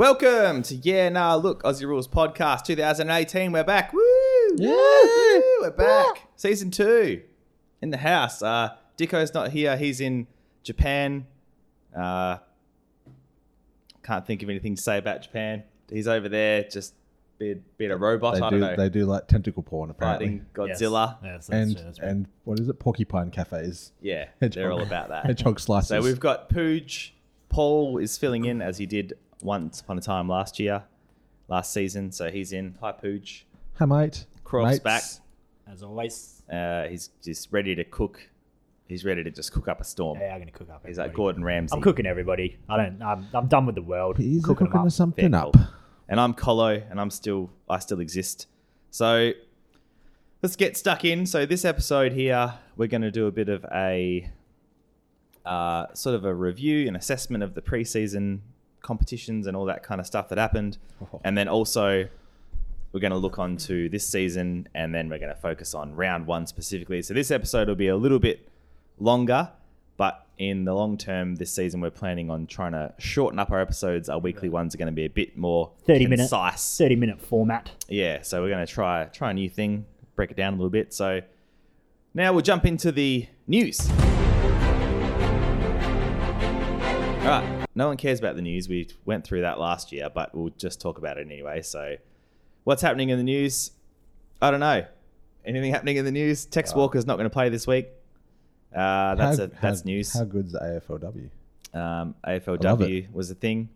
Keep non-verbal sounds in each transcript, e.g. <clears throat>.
Welcome to Yeah Nah Look Aussie Rules Podcast 2018. We're back. Woo! Yeah. Woo! We're back. Season two in the house. Uh, Dicko's not here. He's in Japan. Uh, can't think of anything to say about Japan. He's over there just being, being a robot. They I do, don't know. they do like tentacle porn apparently. fighting Godzilla. Yes, that's, And true, that's right. and what is it? Porcupine cafes. Yeah, Hedgehog. they're all about that. <laughs> Hedgehog slices. So we've got Pooj. Paul is filling in as he did once upon a time last year, last season. So he's in. Hi, Pooj. Hi mate. Croft's Mates. back. as always, Uh, he's just ready to cook. He's ready to just cook up a storm. hey, I'm gonna cook up. He's like everybody. Gordon Ramsay. I'm cooking everybody. I don't. I'm, I'm done with the world. He's cooking, cooking, up. something Fair up. call. And I'm Colo, and I'm still, I still exist. So let's get stuck in. So this episode here, we're going to do a bit of a uh, sort of a review and assessment of the preseason competitions and all that kind of stuff that happened, Oh. and then also we're going to look on to this season, and then we're going to focus on round one specifically. So this episode will be a little bit longer. But in the long term, this season we're planning on trying to shorten up our episodes. Our weekly ones are going to be a bit more 30 minute, concise. 30 minute format. Yeah, so we're going to try try a new thing, break it down a little bit. So now we'll jump into the news. All right, no one cares about the news. We went through that last year, but we'll just talk about it anyway. So, what's happening in the news? I don't know. Anything happening in the news? Tex Walker's not going to play this week. Uh, that's How- a, that's how- news. How good's the AFLW? Um, AFLW was a thing.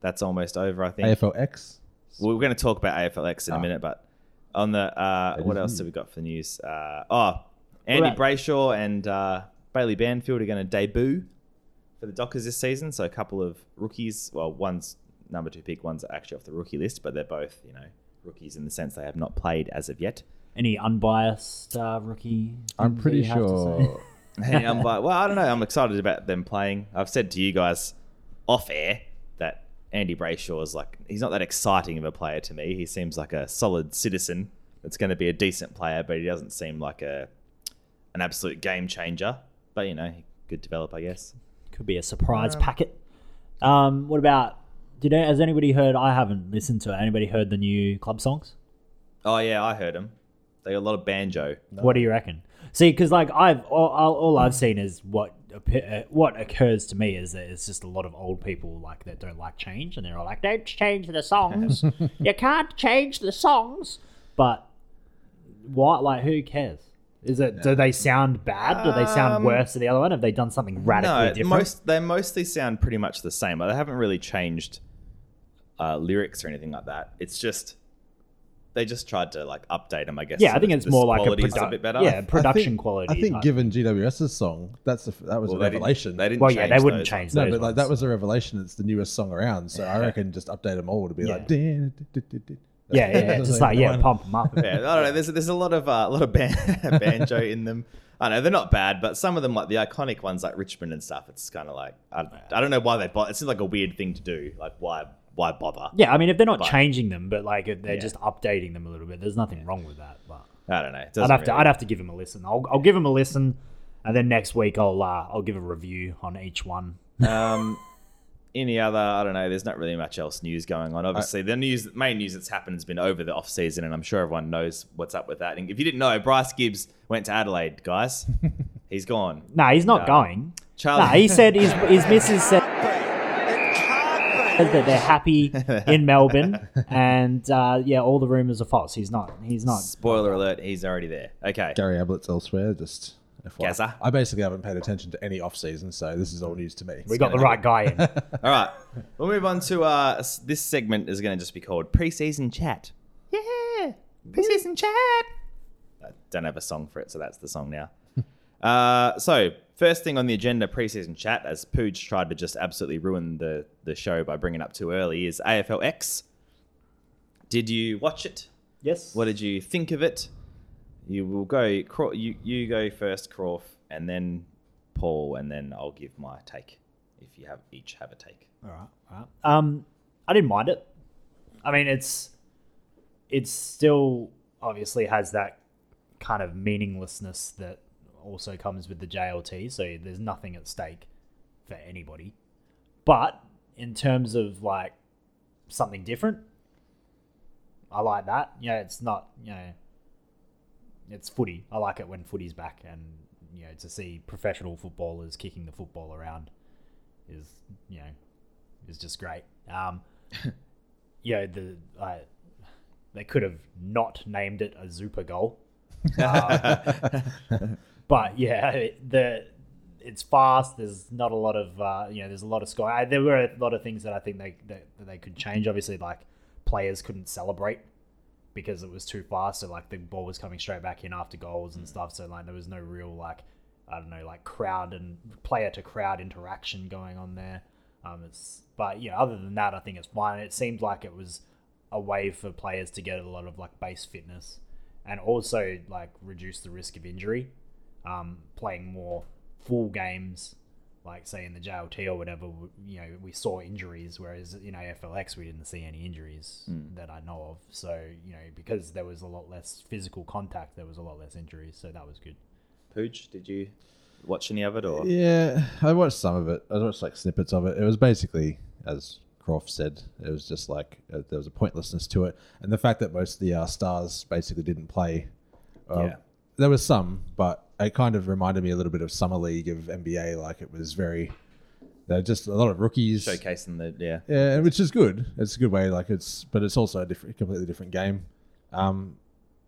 That's almost over, I think. AFLX. Well, we're going to talk about AFLX in a Ah. minute, but on the uh, That what is else new. have we got for the news? Uh, oh, Andy about- Brayshaw and uh, Bailey Banfield are going to debut for the Dockers this season. So a couple of rookies. Well, one's number two pick, one's actually off the rookie list, but they're both you know rookies in the sense they have not played as of yet. Any unbiased uh, rookie? I'm things that pretty you have to say? sure. And I'm like, well, I don't know. I'm excited about them playing. I've said to you guys off air that Andy Brayshaw is like, he's not that exciting of a player to me. He seems like a solid citizen that's going to be a decent player, but he doesn't seem like a an absolute game changer. But you know, he could develop, I guess. Could be a surprise packet. Um, what about? Did has anybody heard? I haven't listened to it. Anybody heard the new club songs? Oh yeah, I heard them. They got a lot of banjo. What do you reckon? See, because like I've all, all all I've seen is what appe- uh, what occurs to me is that it's just a lot of old people like that don't like change, and they're all like, "Don't change the songs. <laughs> you can't change the songs." But what? Like, who cares? Is it? Do they sound bad? Do they sound Um, worse than the other one? Have they done something radically no, different? most they mostly sound pretty much the same. Like, they haven't really changed uh, lyrics or anything like that. It's just they just tried to like update them, I guess. yeah, so I think it's more like a, quality's produ- bit better. Yeah, production I think, quality. I think type. given GWS's song, that's a, that was Well, a they didn't- revelation. They didn't. Well, yeah, change they wouldn't those change ones. no, those but like that was a revelation. It's the newest song around, so I reckon just update them all to be Yeah. like. Yeah, yeah, yeah, <laughs> just like yeah, pump them up. <laughs> Yeah, I don't know. There's there's a lot of uh, a lot of ban- <laughs> banjo in them. I know they're not bad, but some of them, like the iconic ones, like Richmond and stuff, it's kind of like I, I don't know why they bother. It seems like a weird thing to do. Like why why bother? Yeah, I mean, if they're not But- changing them, but like if they're Yeah. just updating them a little bit, there's nothing wrong with that. But I don't know. I'd doesn't have to, really- I'd have to give him a listen. I'll, I'll give him a listen, and then next week I'll, uh, I'll give a review on each one. Um, any other? I don't know. There's not really much else news going on. Obviously, the news, main news that's happened has been over the off season, and I'm sure everyone knows what's up with that. And if you didn't know, Bryce Gibbs went to Adelaide, guys. <laughs> He's gone. No, he's not No. going. Charlie, No, he said his <laughs> his missus said that they're happy in <laughs> Melbourne, and uh, yeah, all the rumors are false. He's not. He's not. Spoiler alert: He's already there. Okay. Gary Ablett's elsewhere. Just FYI. Gaza? I basically haven't paid attention to any off season, so this is all news to me. We got the right guy in. <laughs> All right, we'll move on to uh, s- this segment is going to just be called preseason chat. Yeah, preseason chat. I don't have a song for it, so that's the song now. <laughs> uh, so first thing on the agenda, preseason chat, as Pooj tried to just absolutely ruin the the show by bringing it up too early, is AFLX. Did you watch it? Yes. What did you think of it? You will go. You you go first, Croft, and then Paul, and then I'll give my take. If you have each have a take. All right, all right. Um, I didn't mind it. I mean, it's it still obviously has that kind of meaninglessness that also comes with the JLT. So there's nothing at stake for anybody. But in terms of like something different. I like that. You know, it's not you know, it's footy. I like it when footy's back, and you know, to see professional footballers kicking the football around is you know, is just great. Um, <laughs> you know, the uh, they could have not named it a Zooper goal. <laughs> Uh, but yeah, it- the it's fast. There's not a lot of uh, you know. There's a lot of score. I, there were a lot of things that I think they that, that they could change. Obviously, like players couldn't celebrate because it was too fast. So like the ball was coming straight back in after goals and stuff. So like there was no real like I don't know like crowd and player to crowd interaction going on there. Um, it's but yeah. Other than that, I think it's fine. It seemed like it was a way for players to get a lot of like base fitness and also like reduce the risk of injury. Um, playing more full games, like say in the JLT or whatever, you know, we saw injuries, whereas in AFLX we didn't see any injuries that I know of. So you know, because there was a lot less physical contact, there was a lot less injuries. So that was good. Pooch, did you watch any of it or? Yeah, I watched some of it. I watched like snippets of it. It was basically, as Croft said, it was just like uh, there was a pointlessness to it, and the fact that most of the uh, stars basically didn't play. Uh, Yeah. there was some, but it kind of reminded me a little bit of summer league of NBA. Like it was very, they're just a lot of rookies. Showcasing the yeah. Yeah, which is good. It's a good way. Like it's, but it's also a different, completely different game. Um,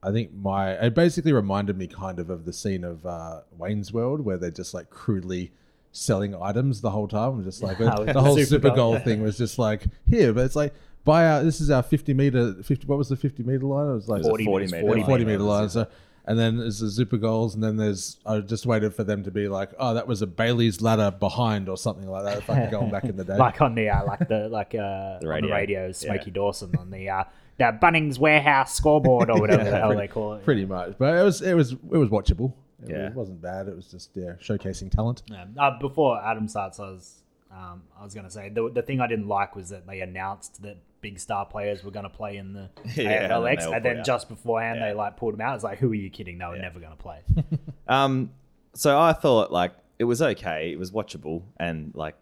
I think my it basically reminded me kind of of the scene of uh, Wayne's World where they're just like crudely selling items the whole time. Just like <laughs> Oh, the whole Super super Goal. thing <laughs> was just like here, but it's like buy our. This is our fifty meter. Fifty. What was the fifty meter line? It was like It was a 40 40 meter. 40 40, 40 meter meter line. So, and then there's the super goals, and then there's I just waited for them to be like, oh, that was a Bailey's ladder behind or something like that. Fucking going back in the day. <laughs> Like on the uh, like the like uh, <laughs> The on the radio. radio, Smokey Yeah. Dawson on the uh, the Bunnings warehouse scoreboard or whatever the <laughs> hell pretty, they call it. pretty much. But it was it was it was watchable. It, Yeah. it wasn't bad. It was just yeah, showcasing talent. Yeah. Uh, before Adam starts, I was um, I was going to say the, the thing I didn't like was that they announced that big star players were going to play in the <laughs> Yeah, and then AFLX, they and then out. just beforehand Yeah. they like pulled them out. It's like, who are you kidding? They were Yeah. never going to play. <laughs> <laughs> Um, so I thought like it was okay. It was watchable, and like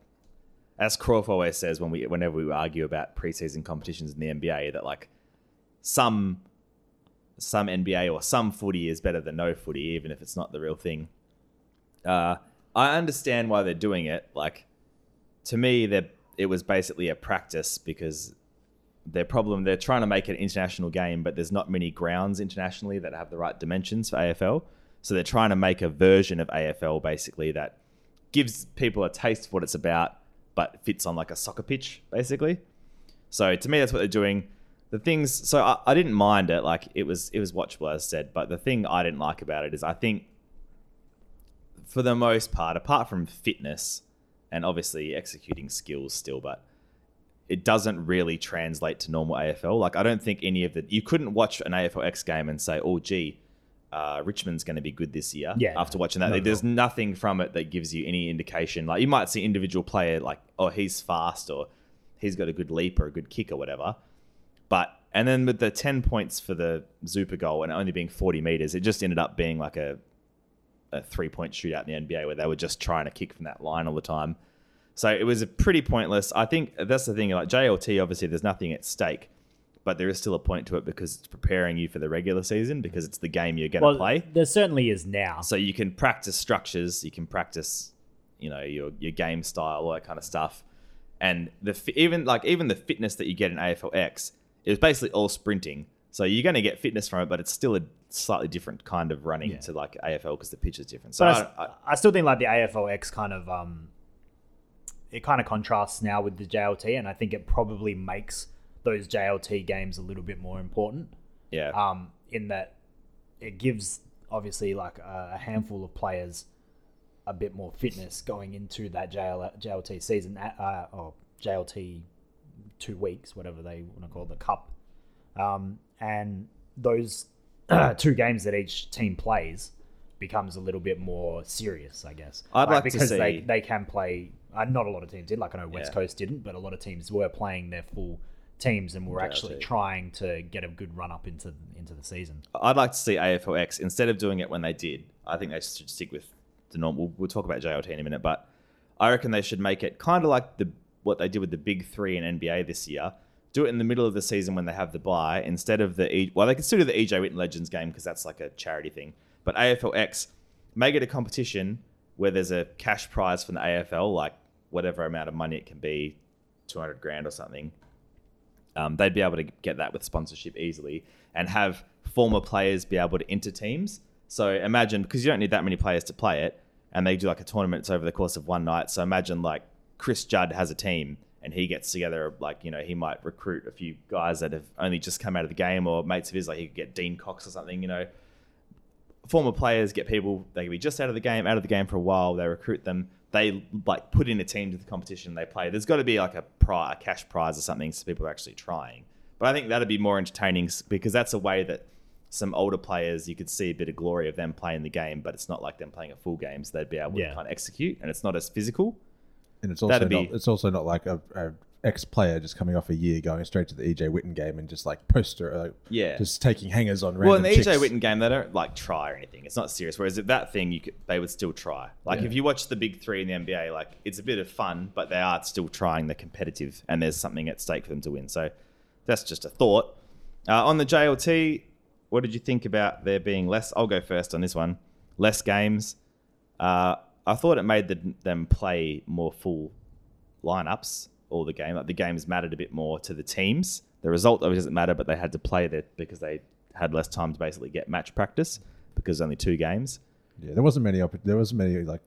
as Croft always says when we whenever we argue about preseason competitions in the NBA, that like some some NBA or some footy is better than no footy, even if it's not the real thing. Uh, I understand why they're doing it. Like to me, that it was basically a practice because their problem they're trying to make an international game, but there's not many grounds internationally that have the right dimensions for AFL. So they're trying to make a version of AFL basically that gives people a taste of what it's about, but fits on like a soccer pitch, basically. So to me, that's what they're doing. The things, so I, I didn't mind it. Like it was, it was watchable as I said. But the thing I didn't like about it is I think, for the most part, apart from fitness and obviously executing skills still, but it doesn't really translate to normal AFL. Like I don't think any of the you couldn't watch an AFLX game and say, "Oh, gee, uh, Richmond's going to be good this year." Yeah, After watching that, at there's nothing from it that gives you any indication. Like you might see individual player like, "Oh, he's fast," or "He's got a good leap or a good kick or whatever." But and then with the ten points for the Zooper goal and only being forty meters, it just ended up being like a a three point shootout in the NBA where they were just trying to kick from that line all the time. So it was a pretty pointless. I think that's the thing. Like JLT, obviously, there's nothing at stake, but there is still a point to it because it's preparing you for the regular season because it's the game you're going to well, play. there certainly is now. So you can practice structures, you can practice, you know, your your game style, all that kind of stuff, and the even like even the fitness that you get in AFLX is basically all sprinting. So you're going to get fitness from it, but it's still a slightly different kind of running Yeah. to like AFL because the pitch is different. So I, I, I still think like the AFLX kind of um, it kind of contrasts now with the JLT, and I think it probably makes those JLT games a little bit more important. yeah, um, in that it gives obviously like a, handful of players a bit more fitness going into that JL, JLT season uh, or JLT two weeks, whatever they want to call it, the cup. Um, and those <clears throat> two games that each team plays becomes a little bit more serious, I guess. I'd like to because they, see- they can play. Uh, not a lot of teams did. Like I know West Yeah. Coast didn't, but a lot of teams were playing their full teams and were actually JLT. trying to get a good run up into into the season. I'd like to see AFLX instead of doing it when they did. I think they should stick with the normal. We'll, we'll talk about JLT in a minute, but I reckon they should make it kind of like the what they did with the big three in NBA this year, do it in the middle of the season when they have the bye instead of the e- well they can still do the EJ Whitten Legends game because that's like a charity thing. But AFLX make it a competition where there's a cash prize from the AFL like whatever amount of money it can be, two hundred grand or something. Um, they'd be able to get that with sponsorship easily and have former players be able to enter teams. So imagine because you don't need that many players to play it, and they do like a tournament over the course of one night. So imagine like Chris Judd has a team and he gets together like you know he might recruit a few guys that have only just come out of the game or mates of his like he could get Dean Cox or something you know former players get people they can be just out of the game out of the game for a while they recruit them they like put in a team to the competition they play. There's got to be like a prize a cash prize or something so people are actually trying. But I think that'd be more entertaining because that's a way that some older players you could see a bit of glory of them playing the game but it's not like them playing a full game so they'd be able Yeah. to kind of execute and it's not as physical. And it's also That'd not, be- it's also not like a, a ex player just coming off a year going straight to the EJ Whitten game and just like poster like Yeah. just taking hangers on Well, in the EJ chicks. Whitten game, they don't like try or anything. It's not serious. Whereas if that thing, you could, they would still try. Like Yeah. if you watch the big three in the NBA, like it's a bit of fun, but they are still trying. They're competitive, and there's something at stake for them to win. So that's just a thought. Uh, on the JLT, what did you think about there being less? I'll go first on this one. Less games. Uh, I thought it made the, them play more full lineups all the game. Like the games mattered a bit more to the teams. The result obviously doesn't matter, but they had to play there because they had less time to basically get match practice because only two games. Yeah, there wasn't many. Opp- there wasn't many like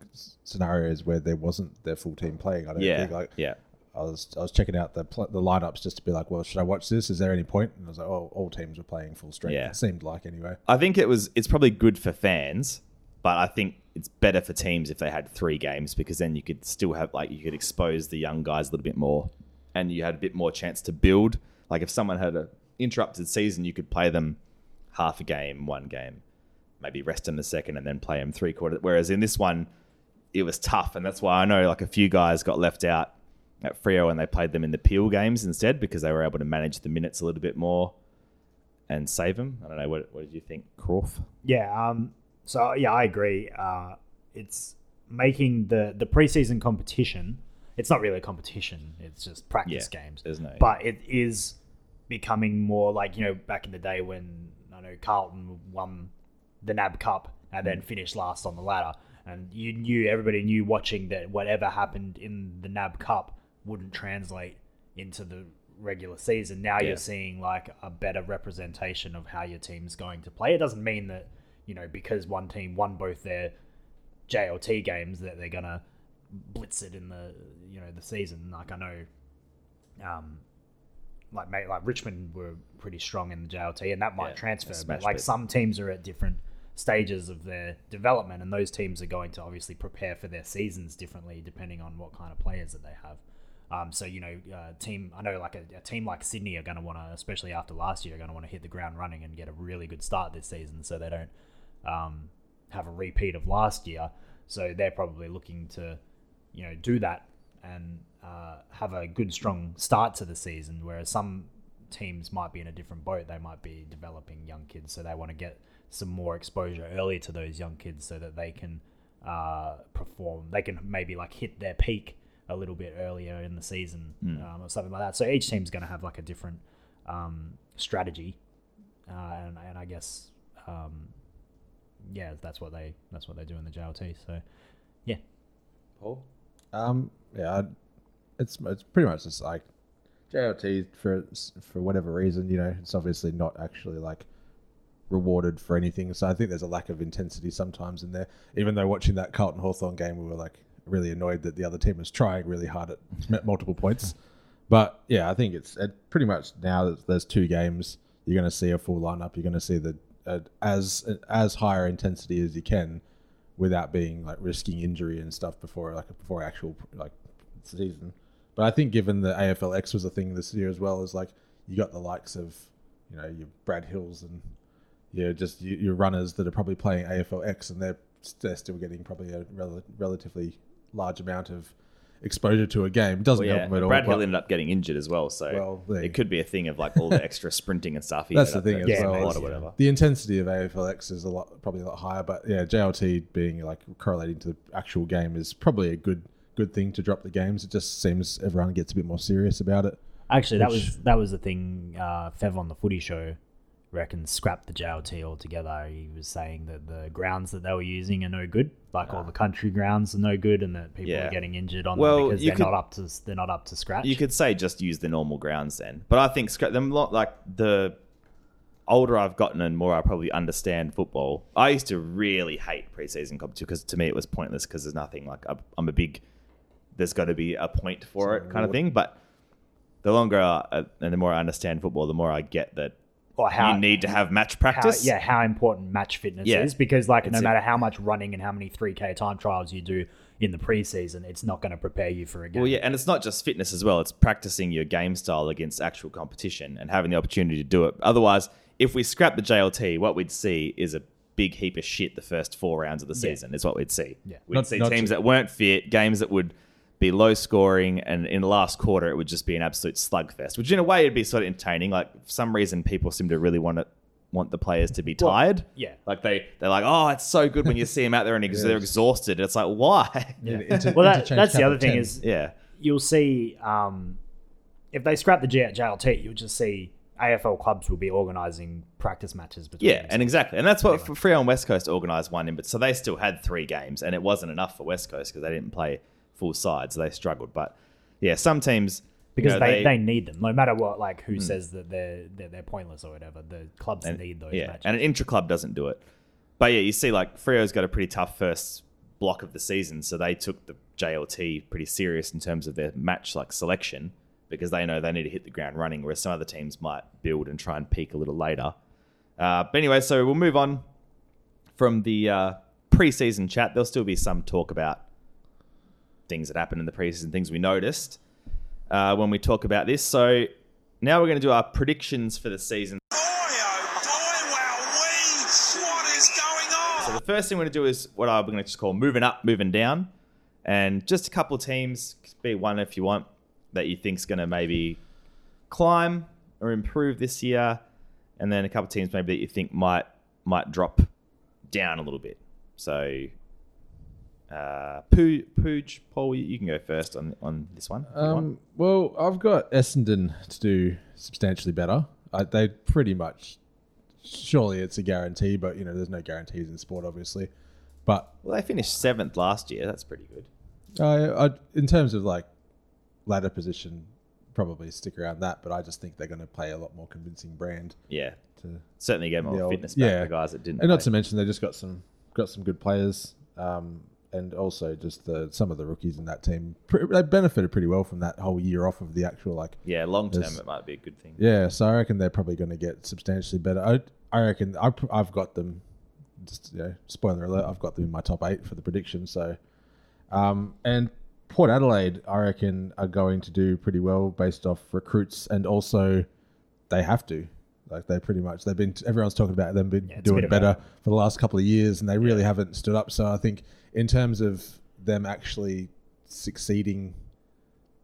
scenarios where there wasn't their full team playing. I don't Yeah, think. Like, yeah, I was I was checking out the pl- the lineups just to be like, well, should I watch this? Is there any point? And I was like, oh, all teams were playing full strength. Yeah. It seemed like anyway. I think it was. It's probably good for fans, but I think it's better for teams if they had three games because then you could still have like you could expose the young guys a little bit more, and you had a bit more chance to build. Like if someone had a interrupted season, you could play them half a game, one game, maybe rest in the second, and then play them three quarters. Whereas in this one, it was tough, and that's why I know like a few guys got left out at Freo and they played them in the Peel games instead because they were able to manage the minutes a little bit more and save them. I don't know. What, what did you think, Croft? Yeah. Um. So yeah, I agree. Uh, it's making the the preseason competition. It's not really a competition. It's just practice Yeah, games. there's no- But it is becoming more like you know back in the day when I know Carlton won the NAB Cup and Mm. then finished last on the ladder, and you knew everybody knew watching that whatever happened in the NAB Cup wouldn't translate into the regular season. Now Yeah. you're seeing like a better representation of how your team's going to play. It doesn't mean that you know because one team won both their JLT games that they're gonna blitz it in the you know the season. Like I know, um, like mate, like Richmond were pretty strong in the JLT, and that might Yeah, transfer. But like it. some teams are at different stages of their development, and those teams are going to obviously prepare for their seasons differently depending on what kind of players that they have. Um, so you know, uh, team I know like a, a team like Sydney are going to want to, especially after last year, are going to want to hit the ground running and get a really good start this season, so they don't um, have a repeat of last year. So they're probably looking to, you know, do that and uh, have a good, strong start to the season. Whereas some teams might be in a different boat. They might be developing young kids, so they want to get some more exposure early to those young kids so that they can uh, perform. They can maybe like hit their peak a little bit earlier in the season um, or something like that. So each team's going to have like a different um, strategy, uh, and, and I guess um, yeah, that's what they that's what they do in the JLT. So yeah, Paul? Um, yeah, I- it's it's pretty much just like JLT for for whatever reason. You know, it's obviously not actually like rewarded for anything. So I think there's a lack of intensity sometimes in there. Even though watching that Carlton Hawthorn game, we were like really annoyed that the other team was trying really hard at <laughs> multiple points. But yeah, I think it's it pretty much now that there's two games, you're going to see a full lineup. You're going to see the as as higher intensity as you can, without being like risking injury and stuff before like before actual like season. But I think given the AFLX was a thing this year as well, is like you got the likes of you know your Brad Hills and yeah, just your, your runners that are probably playing AFLX and they're they're still getting probably a rel- relatively large amount of exposure to a game. Doesn't Well, yeah, help them at all. Brad Hill but- ended up getting injured as well, so Well, it could be a thing of like all the <laughs> extra sprinting and stuff. He That's the thing doing as well. or whatever. The intensity of AFLX is a lot, probably a lot higher, but yeah, JLT being like correlating to the actual game is probably a good good thing to drop the games. It just seems everyone gets a bit more serious about it. Actually, that was that was the thing. Uh, Fev on the Footy Show reckons scrap the JLT altogether. He was saying that the grounds that they were using are no good, like all ah. the country grounds are no good, and that people Yeah. are getting injured on Well, them because they're could- not up to they're not up to scratch. You could say just use the normal grounds then, but I think them like the older I've gotten and more I probably understand football. I used to really hate preseason competition because to me it was pointless because there's nothing like I'm- I'm a big. There's got to be a point for it, kind of thing. But the longer I, and the more I understand football, the more I get that or how you need to have match how, practice. yeah, how important match fitness Yeah. is because like no That's it. matter how much running and how many 3k time trials you do in the preseason, it's not going to prepare you for a game. Well, yeah, and it's not just fitness as well. It's practicing your game style against actual competition and having the opportunity to do it. Otherwise, if we scrap the JLT, what we'd see is a big heap of shit the first four rounds of the Yeah. season. Is what we'd see. Yeah. We'd Not- see not teams to- that weren't fit, games that would be low scoring, and in the last quarter, it would just be an absolute slugfest. Which, in a way, it'd be sort of entertaining. Like for some reason, people seem to really want it. Want the players to be Well, tired? yeah. like they they're like, oh, it's so good when you see them out there and ex- they're <laughs> exhausted. It's like, why? Yeah. Inter- well, that, that's the other thing 10. is yeah, you'll see um, if they scrap the J- JLT, you'll just see AFL clubs will be organising practice matches between. Yeah, and exactly, and that's what for Freo and West Coast organised one in, but so they still had three games, and it wasn't enough for West Coast because they didn't play full side, so they struggled. But yeah, some teams you because know, they, they need them no matter what. Like who says that they're, they're they're pointless or whatever. The clubs and, need those yeah, matches. and an intra club doesn't do it. But yeah, you see, like Freo's got a pretty tough first block of the season, so they took the JLT pretty serious in terms of their match like selection because they know they need to hit the ground running, whereas some other teams might build and try and peak a little later. Uh, but anyway, so we'll move on from the uh, preseason chat. There'll still be some talk about things that happened in the preseason, things we noticed uh, when we talk about this. So now we're going to do our predictions for the season. Boy, oh boy! What is going on? So the first thing we're going to do is what I'm going to just call moving up, moving down, and just a couple of teams, be one if you want, that you think's going to maybe climb or improve this year, and then a couple of teams maybe that you think might might drop down a little bit. So, uh, Poo, Pooj, Paul, you- can go first on on this one. if you want. Um, well, I've got Essendon to do substantially better. I, they pretty much, surely it's a guarantee, but you know, there's no guarantees in sport, obviously. But Well, they finished seventh last year. That's pretty good. I, I, in terms of like ladder position, probably stick around that. But I just think they're going to play a lot more convincing brand Yeah, to certainly get more fitness back yeah. the guys that didn't. And not to mention they just got some got some good players, um, and also just the some of the rookies in that team. Pre- they benefited pretty well from that whole year off of the actual like. yeah, long term it might be a good thing. Yeah, so I reckon they're probably going to get substantially better. I I reckon I, I've got them. Just you know, spoiler alert, I've got them in my top eight for the prediction. So, um, and Port Adelaide, I reckon, are going to do pretty well based off recruits, and also they have to. Like they pretty much they've been everyone's talking about them been Yeah, doing better for the last couple of years, and they really haven't stood up. So I think in terms of them actually succeeding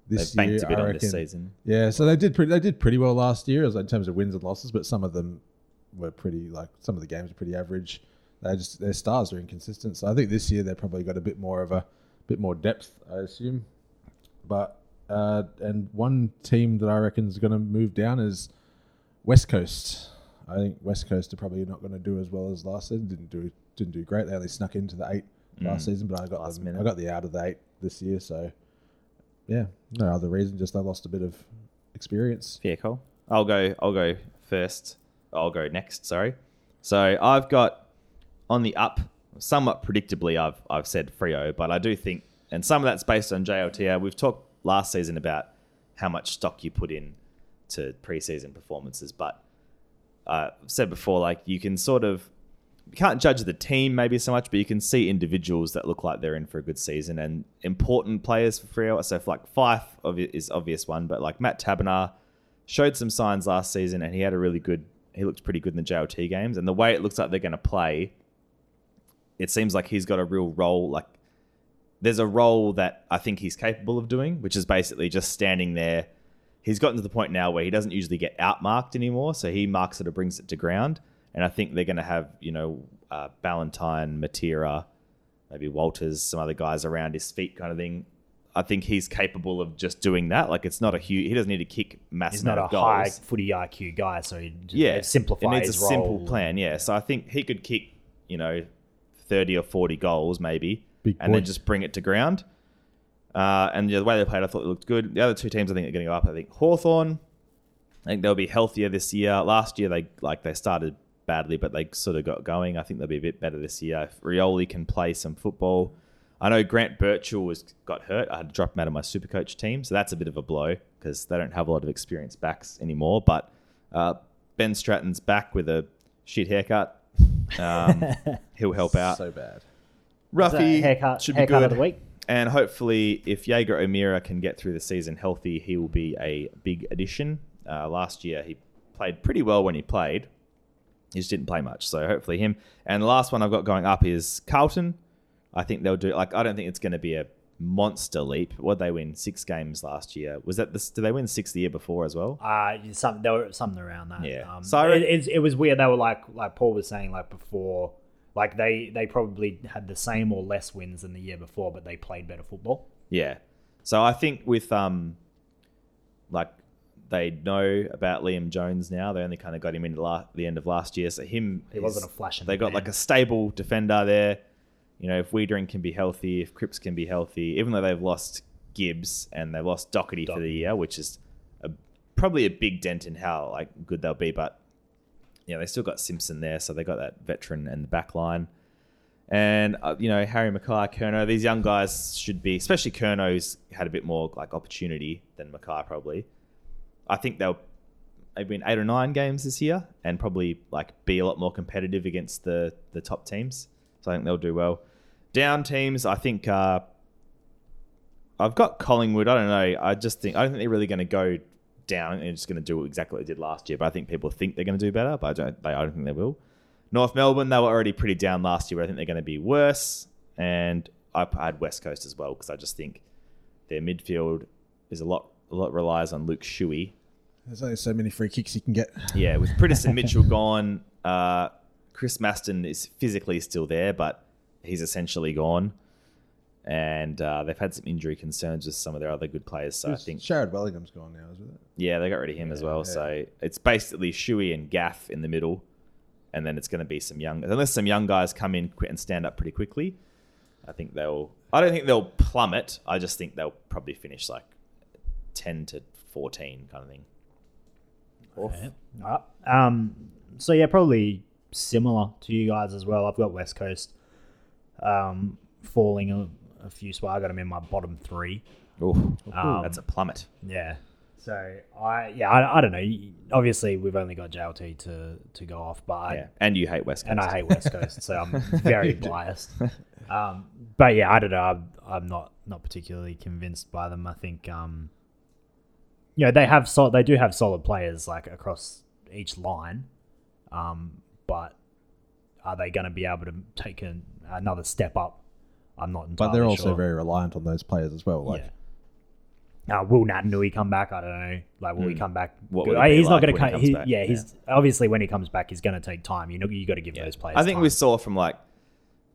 They've this banked year, a bit I on reckon, this season. yeah, so they did pretty. They did pretty well last year, as in terms of wins and losses. But some of them were pretty like some of the games are pretty average. They just their stars are inconsistent. So I think this year they've probably got a bit more of a bit more depth, I assume. But uh, and one team that I reckon is going to move down is West Coast. I think West Coast are probably not going to do as well as last season. Didn't do didn't do great. They only snuck into the eight last season, but I got Mm. Last them, minute. I got the out of the eight this year. So yeah, no other reason. Just I lost a bit of experience. Yeah, cool. I'll go. I'll go first. I'll go next. Sorry. So I've got on the up, somewhat predictably. I've I've said Freo, but I do think, and some of that's based on JLTR. We've talked last season about how much stock you put in to preseason performances, but uh, I've said before, like you can sort of you can't judge the team maybe so much, but you can see individuals that look like they're in for a good season and important players for Freo. So, like Fyfe is obvious one, but like Matt Taberner showed some signs last season, and he had a really good. He looked pretty good in the JLT games, and the way it looks like they're going to play, it seems like he's got a real role. Like there's a role that I think he's capable of doing, which is basically just standing there. He's gotten to the point now where he doesn't usually get outmarked anymore, so he marks it or brings it to ground. And I think they're going to have, you know, uh, Ballantyne, Matera, maybe Walters, some other guys around his feet, kind of thing. I think he's capable of just doing that. Like it's not a huge. He doesn't need to kick massive He's not a amount of high footy IQ guy, so he yeah, simplify It needs his a simple plan. Yeah, so I think he could kick, you know, thirty or forty goals maybe, Big and boy. then just bring it to ground. Uh, and the way they played, I thought it looked good. The other two teams, I think, are going to go up. I think Hawthorn, I think they'll be healthier this year. Last year, they like they started badly, but they sort of got going. I think they'll be a bit better this year. If Rioli can play some football. I know Grant Birchall was got hurt. I had to drop him out of my Supercoach team, so that's a bit of a blow because they don't have a lot of experienced backs anymore. But uh, Ben Stratton's back with a shit haircut. Um, <laughs> he'll help out. So bad. Ruffy haircut, should be haircut good. of the week. And hopefully, if Jaeger O'Meara can get through the season healthy, he will be a big addition. Uh, last year, he played pretty well when he played. He just didn't play much. So hopefully, him. And the last one I've got going up is Carlton. I think they'll do. Like, I don't think it's going to be a monster leap. What they win six games last year? Was that this? Did they win six the year before as well? Uh, some there were something around that. Yeah. Um, So I it, it was weird. They were like like Paul was saying like before, like they they probably had the same or less wins than the year before, but they played better football. Yeah. So I think with um, like they know about Liam Jones now. They only kind of got him into la- the end of last year. So him, He wasn't a flash in They the got pan. like a stable defender there. You know, if Weitering can be healthy, if Cripps can be healthy, even though they've lost Gibbs and they've lost Doherty for the year, which is a, probably a big dent in how like good they'll be. But yeah, they still got Simpson there, so they got that veteran and the back line. And uh, you know Harry McKay, Curnow, these young guys should be, especially Curnow, who's had a bit more like opportunity than McKay probably. I think they'll maybe been eight or nine games this year, and probably like be a lot more competitive against the the top teams. So I think they'll do well. Down teams, I think uh, I've got Collingwood. I don't know. I just think I don't think they're really going to go down and just going to do exactly what they did last year. But I think people think they're going to do better, but I don't. They, I don't think they will. North Melbourne, they were already pretty down last year, but I think they're going to be worse. And I I had West Coast as well because I just think their midfield is a lot a lot relies on Luke Shuey. There's only so many free kicks you can get. Yeah, with Priddis Mitchell <laughs> gone, uh, Chris Masten is physically still there, but he's essentially gone. And uh, they've had some injury concerns with some of their other good players. So I think, Sharrod Wellingham's gone now, isn't it? yeah, they got rid of him as well. yeah. So it's basically Shuey and Gaff in the middle. And then it's going to be some young, unless some young guys come in and stand up pretty quickly. I think they'll, I don't think they'll plummet. I just think they'll probably finish like 10 to 14 kind of thing. Yeah. Alright. Um, so yeah, probably similar to you guys as well. I've got West Coast um, falling a, few spots. I got them in my bottom three. Oh, Um, that's a plummet. Yeah. So I yeah I, I don't know. Obviously we've only got JLT to to go off, but I, Yeah. And you hate West Coast. and I hate West Coast, so I'm <laughs> very biased. <laughs> Um, but yeah, I don't know. I'm, I'm not not particularly convinced by them. I think um, you know they have sol- they do have solid players like across each line, um, but are they going to be able to take an, another step up? I'm not entirely But they're also sure. very reliant on those players as well. Like, yeah. Uh, will Naitanui come back? I don't know. Like, will he Hmm. come back? What good? will he be he's not like going when he to come. comes He, back? yeah, Yeah. he's obviously when he comes back, he's going to take time. You know, you got to give those players. I think time. we saw from like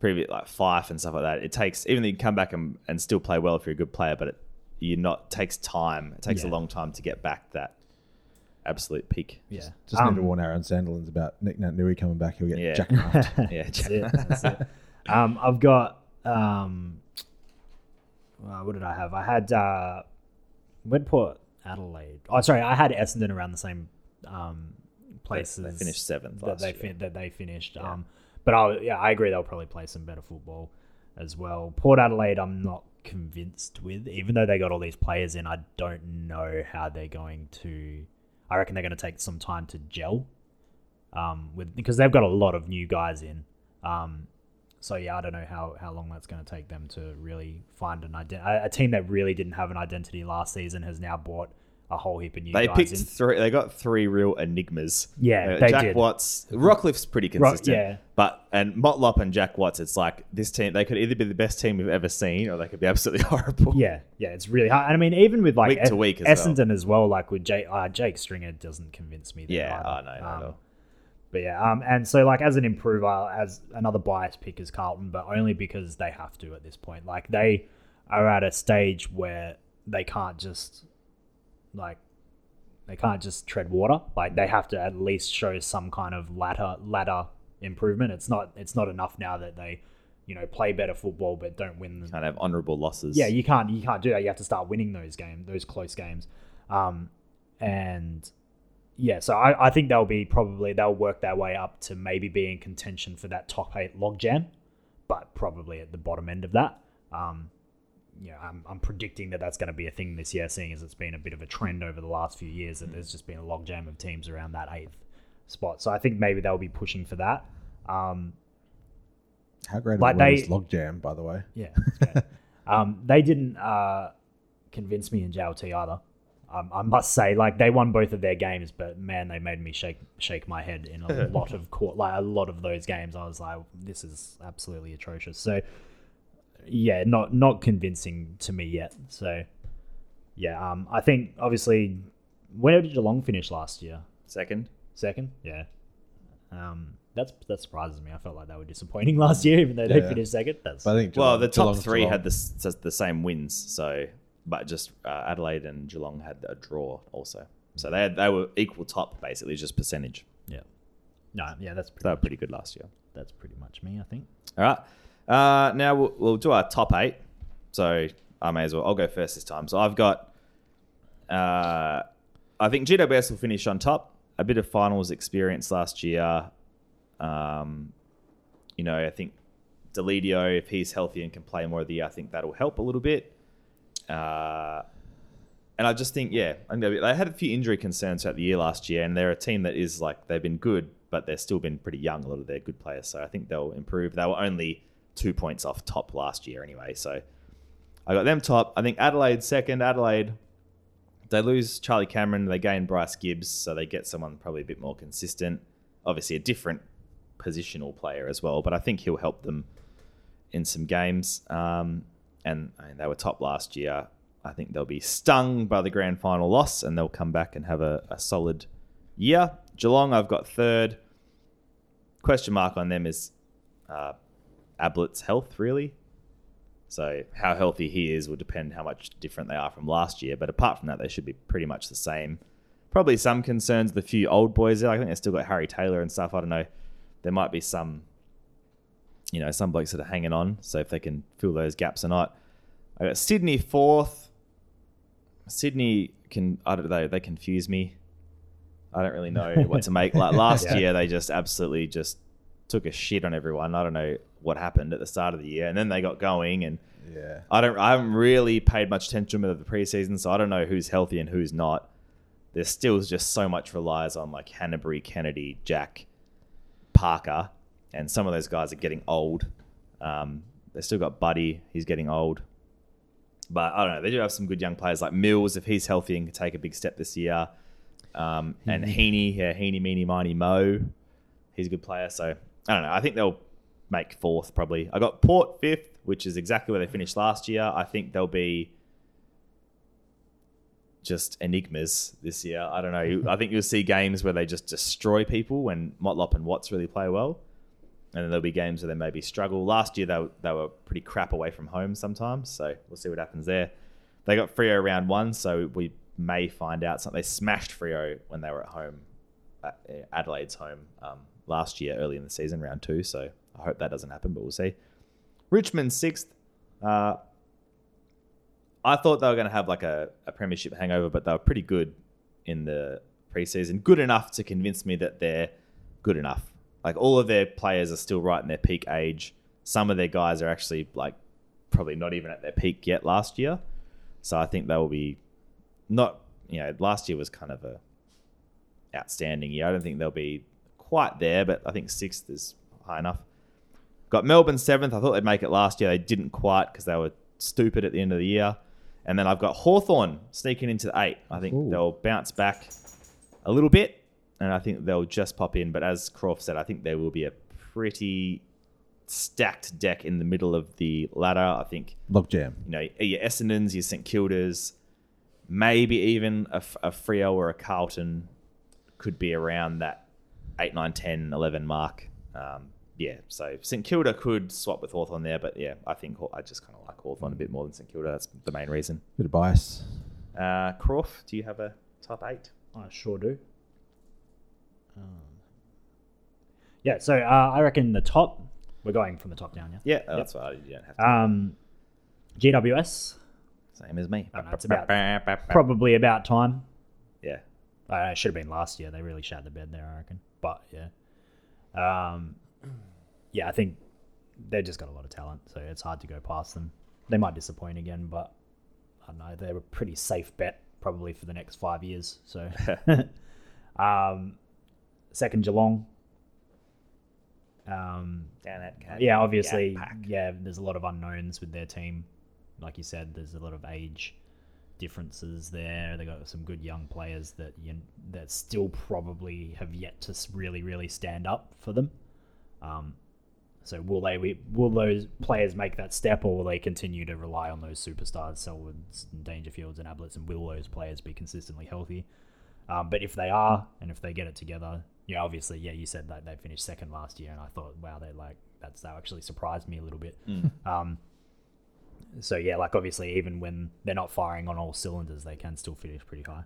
previous like Fyfe and stuff like that. It takes even though you come back and, and still play well if you're a good player, but it you not takes time. It takes Yeah. a long time to get back that absolute peak. Yeah, just Um, need to warn Aaron Sandilands about Nick Nui coming back. He'll get Yeah. jackknifed. <laughs> Yeah, That's it. That's it. Um, I've got. Um, uh, what did I have? I had. Uh, Port Adelaide? Oh, sorry. I had Essendon around the same um, places. they finished seventh That they fin- that they finished. Yeah. Um, but I yeah I agree they'll probably play some better football as well. Port Adelaide, I'm not convinced with, even though they got all these players in. I don't know how they're going to. I reckon they're going to take some time to gel um, with because they've got a lot of new guys in. Um, so yeah, I don't know how, how long that's going to take them to really find an ident- a, a team that really didn't have an identity last season has now bought a whole heap of new They guys picked in. three. They got three real enigmas. Yeah, Uh, they Jack did. Watts, Rockliff's pretty consistent. yeah. but and Motlop and Jack Watts, it's like this team. They could either be the best team we've ever seen, or they could be absolutely <laughs> horrible. Yeah, yeah, it's really hard. And I mean, even with like Week to week as well. Essendon as well, like with Jake, uh, Jake Stringer doesn't convince me. There yeah. either. Oh no, no, Um, no. But yeah, um, and so like as an improver, as another bias pick is Carlton, but only because they have to at this point. Like they are at a stage where they can't just like they can't just tread water. Like they have to at least show some kind of ladder ladder improvement. It's not it's not enough now that they you know play better football but don't win Kind of have honourable losses. yeah, you can't you can't do that. You have to start winning those games, those close games, um, and yeah. So I, I think they'll be probably they'll work their way up to maybe be in contention for that top eight logjam, but probably at the bottom end of that. Um, yeah, I'm, I'm predicting that that's going to be a thing this year, seeing as it's been a bit of a trend over the last few years that there's just been a logjam of teams around that eighth spot. So I think maybe they'll be pushing for that. Um, How great Like they- is logjam, by the way. Yeah. yeah. <laughs> um, they didn't uh, convince me in JLT either. Um, I must say, like they won both of their games, but man, they made me shake shake my head in a <laughs> lot of court, like a lot of those games. I was like, this is absolutely atrocious. So, yeah, not not convincing to me yet. So, yeah, um, I think obviously, where did Geelong finish last year? Second. Second, yeah. Um, that's that surprises me. I felt like they were disappointing <laughs> last year, even though they Yeah. finished second. That's But I think Well, the top Geelong's three Geelong. had the, the same wins, so but just uh, Adelaide and Geelong had a draw also. So they had, they were equal top basically, just percentage. Yeah. No, yeah, that's pretty, They were pretty good last year. that's pretty much me, I think. All right. Uh, now we'll, we'll do our top eight. So I may as well. I'll go first this time. So I've got. Uh, I think GWS will finish on top. A bit of finals experience last year. Um, you know, I think Deledio, if he's healthy and can play more of the year, I think that'll help a little bit. Uh, and I just think, yeah, they had a few injury concerns throughout the year last year, and they're a team that is like they've been good, but they've still been pretty young. A lot of their good players, so I think they'll improve. They were only two points off top last year anyway, so I got them top. I think Adelaide second. Adelaide, they lose Charlie Cameron, they gain Bryce Gibbs, so they get someone probably a bit more consistent. Obviously, a different positional player as well, but I think he'll help them in some games. Um, and mean, they were top last year. I think they'll be stung by the grand final loss and they'll come back and have a, a solid year. Geelong, I've got third. Question mark on them is uh, Ablett's health, really. So, how healthy he is will depend how much different they are from last year. But apart from that, they should be pretty much the same. Probably some concerns, the few old boys there. I think they still got Harry Taylor and stuff. I don't know. There might be some you know, some blokes that are hanging on. So if they can fill those gaps or not. I got Sydney fourth. Sydney can I don't know, they confuse me. I don't really know what to make. Like <laughs> last Yeah. year they just absolutely just took a shit on everyone. I don't know what happened at the start of the year. And then they got going and Yeah. I don't I haven't really paid much attention to the preseason, so I don't know who's healthy and who's not. There's still just so much relies on like Hannebery, Kennedy, Jack, Parker, and some of those guys are getting old. Um, they still got Buddy, he's getting old. But I don't know. They do have some good young players like Mills, if he's healthy and can take a big step this year. Um, and Heaney, yeah, Heaney, Meany, Miny, Mo, he's a good player. So I don't know. I think they'll make fourth probably. I got Port fifth, which is exactly where they finished last year. I think they'll be just enigmas this year. I don't know. <laughs> I think you'll see games where they just destroy people when Motlop and Watts really play well. And then there'll be games where they maybe struggle. Last year, they, were- they were pretty crap away from home sometimes. So we'll see what happens there. They got Freo round one, so we may find out something. They smashed Freo when they were at home, at Adelaide's home um, last year, early in the season, round two. So I hope that doesn't happen, but we'll see. Richmond sixth. Uh, I thought they were going to have like a, a premiership hangover, but they were pretty good in the preseason. Good enough to convince me that they're good enough. Like all of their players are still right in their peak age. Some of their guys are actually like probably not even at their peak yet last year. So I think they will be not, you know, last year was kind of a outstanding year. I don't think they'll be quite there, but I think sixth is high enough. Got Melbourne seventh. I thought they'd make it last year. They didn't quite because they were stupid at the end of the year. And then I've got Hawthorn sneaking into the eight. I think Ooh. they'll bounce back a little bit, and I think they'll just pop in. But as Croft said, I think there will be a pretty stacked deck in the middle of the ladder. I think Logjam. you know your Essendons, your St Kildas, maybe even a, a Freo or a Carlton could be around that 8, 9, 10, 11 mark. Um, yeah, so St Kilda could swap with Hawthorn there, but yeah, I think I just kind of like Hawthorn a bit more than St Kilda. That's the main reason. Bit of bias. Uh, Croft, do you have a top eight? I sure do. Um, yeah, so uh, I reckon the top. We're going from the top down, yeah. Yeah, that's what I you don't have to. Um, GWS, Same as me. Know, it's about- probably about time. Yeah. Uh, it should have been last year. They really shat the bed there, I reckon. But yeah, um, yeah, I think they've just got a lot of talent, so it's hard to go past them. They might disappoint again, but I don't know. They're a pretty safe bet probably for the next five years. So, <laughs> <laughs> um, second Geelong. Um, Down at Cat- yeah, obviously, Cat yeah, there's a lot of unknowns with their team. Like you said, there's a lot of age differences there. They got some good young players that you, that still probably have yet to really, really stand up for them. Um, so will they will those players make that step, or will they continue to rely on those superstars, Selwoods, and Dangerfields, and Abletts, and will those players be consistently healthy? Um, but if they are, and if they get it together, yeah, obviously, yeah, you said that they finished second last year, and I thought, wow, they like that's that actually surprised me a little bit. Um, so yeah, like obviously, even when they're not firing on all cylinders, they can still finish pretty high.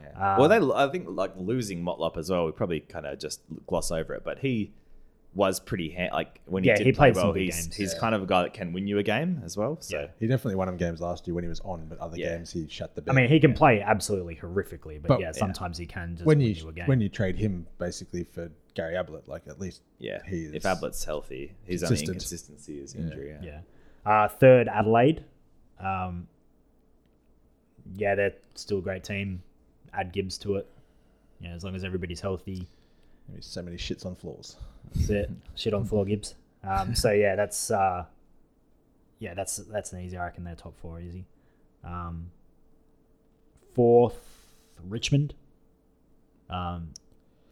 Yeah. well, they I think like losing Motlop as well. We probably kind of just gloss over it, but he was pretty ha- like when he Yeah, did he play played some well. He's games. he's Yeah. kind of a guy that can win you a game as well. So Yeah. He definitely won him games last year when he was on, but other Yeah. games he shut the I mean, he can play absolutely horrifically, but, But- yeah, yeah. sometimes he can just when win you you a game. when you trade him basically for Gary Ablett, like at least yeah, he is if Ablett's healthy, his only inconsistency is injury. Yeah. Yeah. Uh, third, Adelaide. Um, yeah, they're still a great team. Add Gibbs to it. Yeah, as long as everybody's healthy, There's so many shits on floors. that's it. Shit on floor Gibbs. Um, so <laughs> yeah, that's uh, yeah, that's that's an easy. I reckon they're top four easy. Um, fourth, Richmond. Um,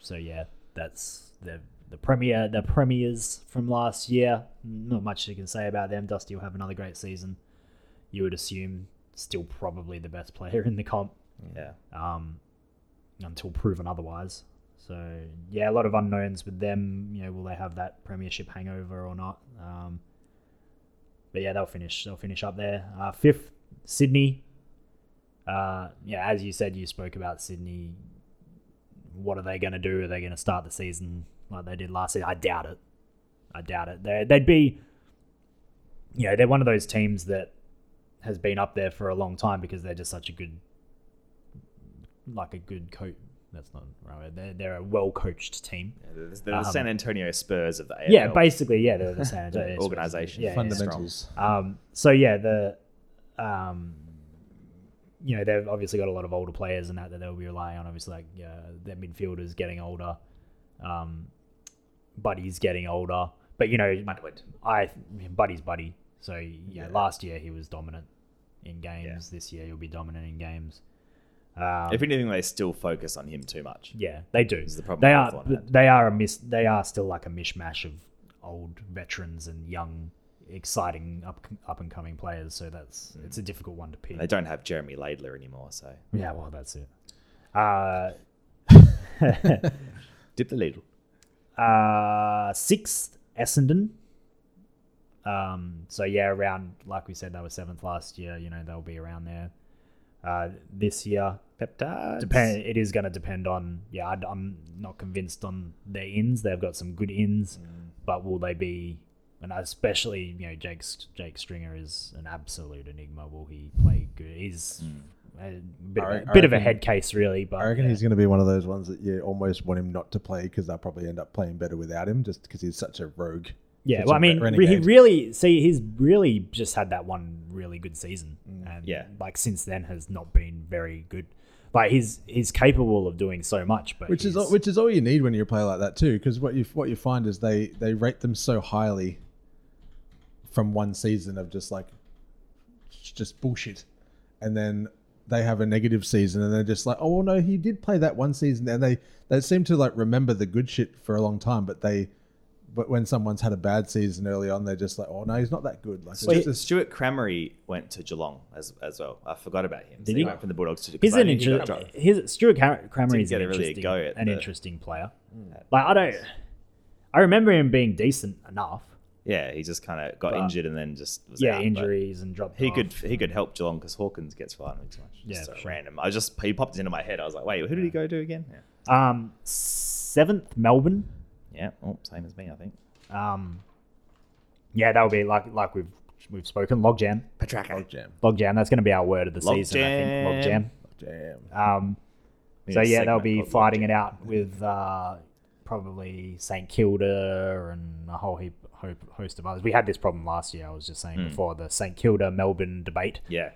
so yeah, that's the the premier the premiers from last year. Not much you can say about them. Dusty will have another great season. You would assume still probably the best player <laughs> in the comp yeah. um, until proven otherwise. So yeah, a lot of unknowns with them. You know, will they have that premiership hangover or not? Um, but yeah, they'll finish. They'll finish up there. Uh, fifth, Sydney. Uh, yeah, as you said, you spoke about Sydney. What are they going to do? Are they going to start the season like they did last season? I doubt it. I doubt it. They they'd be. You know, they're one of those teams that has been up there for a long time because they're just such a good like a good coach. That's not right. They're, they're a well coached team. Yeah, They're, they're the Um, San Antonio Spurs of the AFL. Yeah, basically, yeah, they're the San <laughs> Antonio Spurs. Organisation. Yeah, yeah, Fundamentals. Um, so yeah, the um, you know they've obviously got a lot of older players and that that they'll be relying on. Obviously, like uh, their midfielders getting older, um, Buddy's getting older, but you know, Budwood. I Buddy's Buddy. So yeah, Yeah. last year he was dominant in games. This year he'll be dominant in games. Um, If anything, they still focus on him too much. yeah, they do. is the problem They are. They are a mis. They are still like a mishmash of old veterans and young, exciting up up and coming players. So that's it's a difficult one to pick. They don't have Jeremy Laidler anymore, so Yeah, well, that's it. Uh, <laughs> <laughs> dip the ladle. uh, sixth, Essendon. Um, so yeah, around like we said, they were seventh last year. You know, they'll be around there. Uh, this year, Peptides. depend. It is going to depend on. Yeah, I, am not convinced on their ins. They've got some good ins, Mm. but will they be? And especially, you know, Jake's Jake Stringer is an absolute enigma. Will he play good? He's a bit, I of, re- a, I bit of a head case, really. But I reckon yeah. he's going to be one of those ones that you almost want him not to play because they'll probably end up playing better without him just because he's such a rogue. Yeah, well, I mean, re- re- he really see he's really just had that one really good season, and Yeah. like since then has not been very good. Like he's he's capable of doing so much, but which is all, which is all you need when you're a player like that too. Because what you what you find is they they rate them so highly from one season of just like just bullshit, and then they have a negative season, and they're just like, oh well, no, he did play that one season, and they they seem to like remember the good shit for a long time, but they. But when someone's had a bad season early on, they're just like, "Oh no, he's not that good." Like, it's Stewart, just- Stewart Crameri went to Geelong as, as well. I forgot about him. Did So he? went from the Bulldogs to he's an think he got interesting. His Stewart Cam- Cramer is an really interesting, go at an the- interesting player. Like I don't, I remember him being decent enough. Yeah, he just kind of got But- injured and then just was yeah, out, injuries and dropped. He off. could he could help Geelong because Hawkins gets fined too much. Yeah, so sure. random. I just he popped into my head. I was like, wait, who did he go to again? Yeah, Um, seventh Melbourne. Yeah. Oh, same as me, I think. Um, yeah, that would be like like we've we've spoken. Logjam, Petracca. Logjam. logjam. That's going to be our word of the Log season. I think jam. logjam. Um, so yeah, they'll be fighting Logjam. it out with uh, probably St Kilda and a whole heap host of others. We had this problem last year. I was just saying before the St Kilda Melbourne debate. Yeah.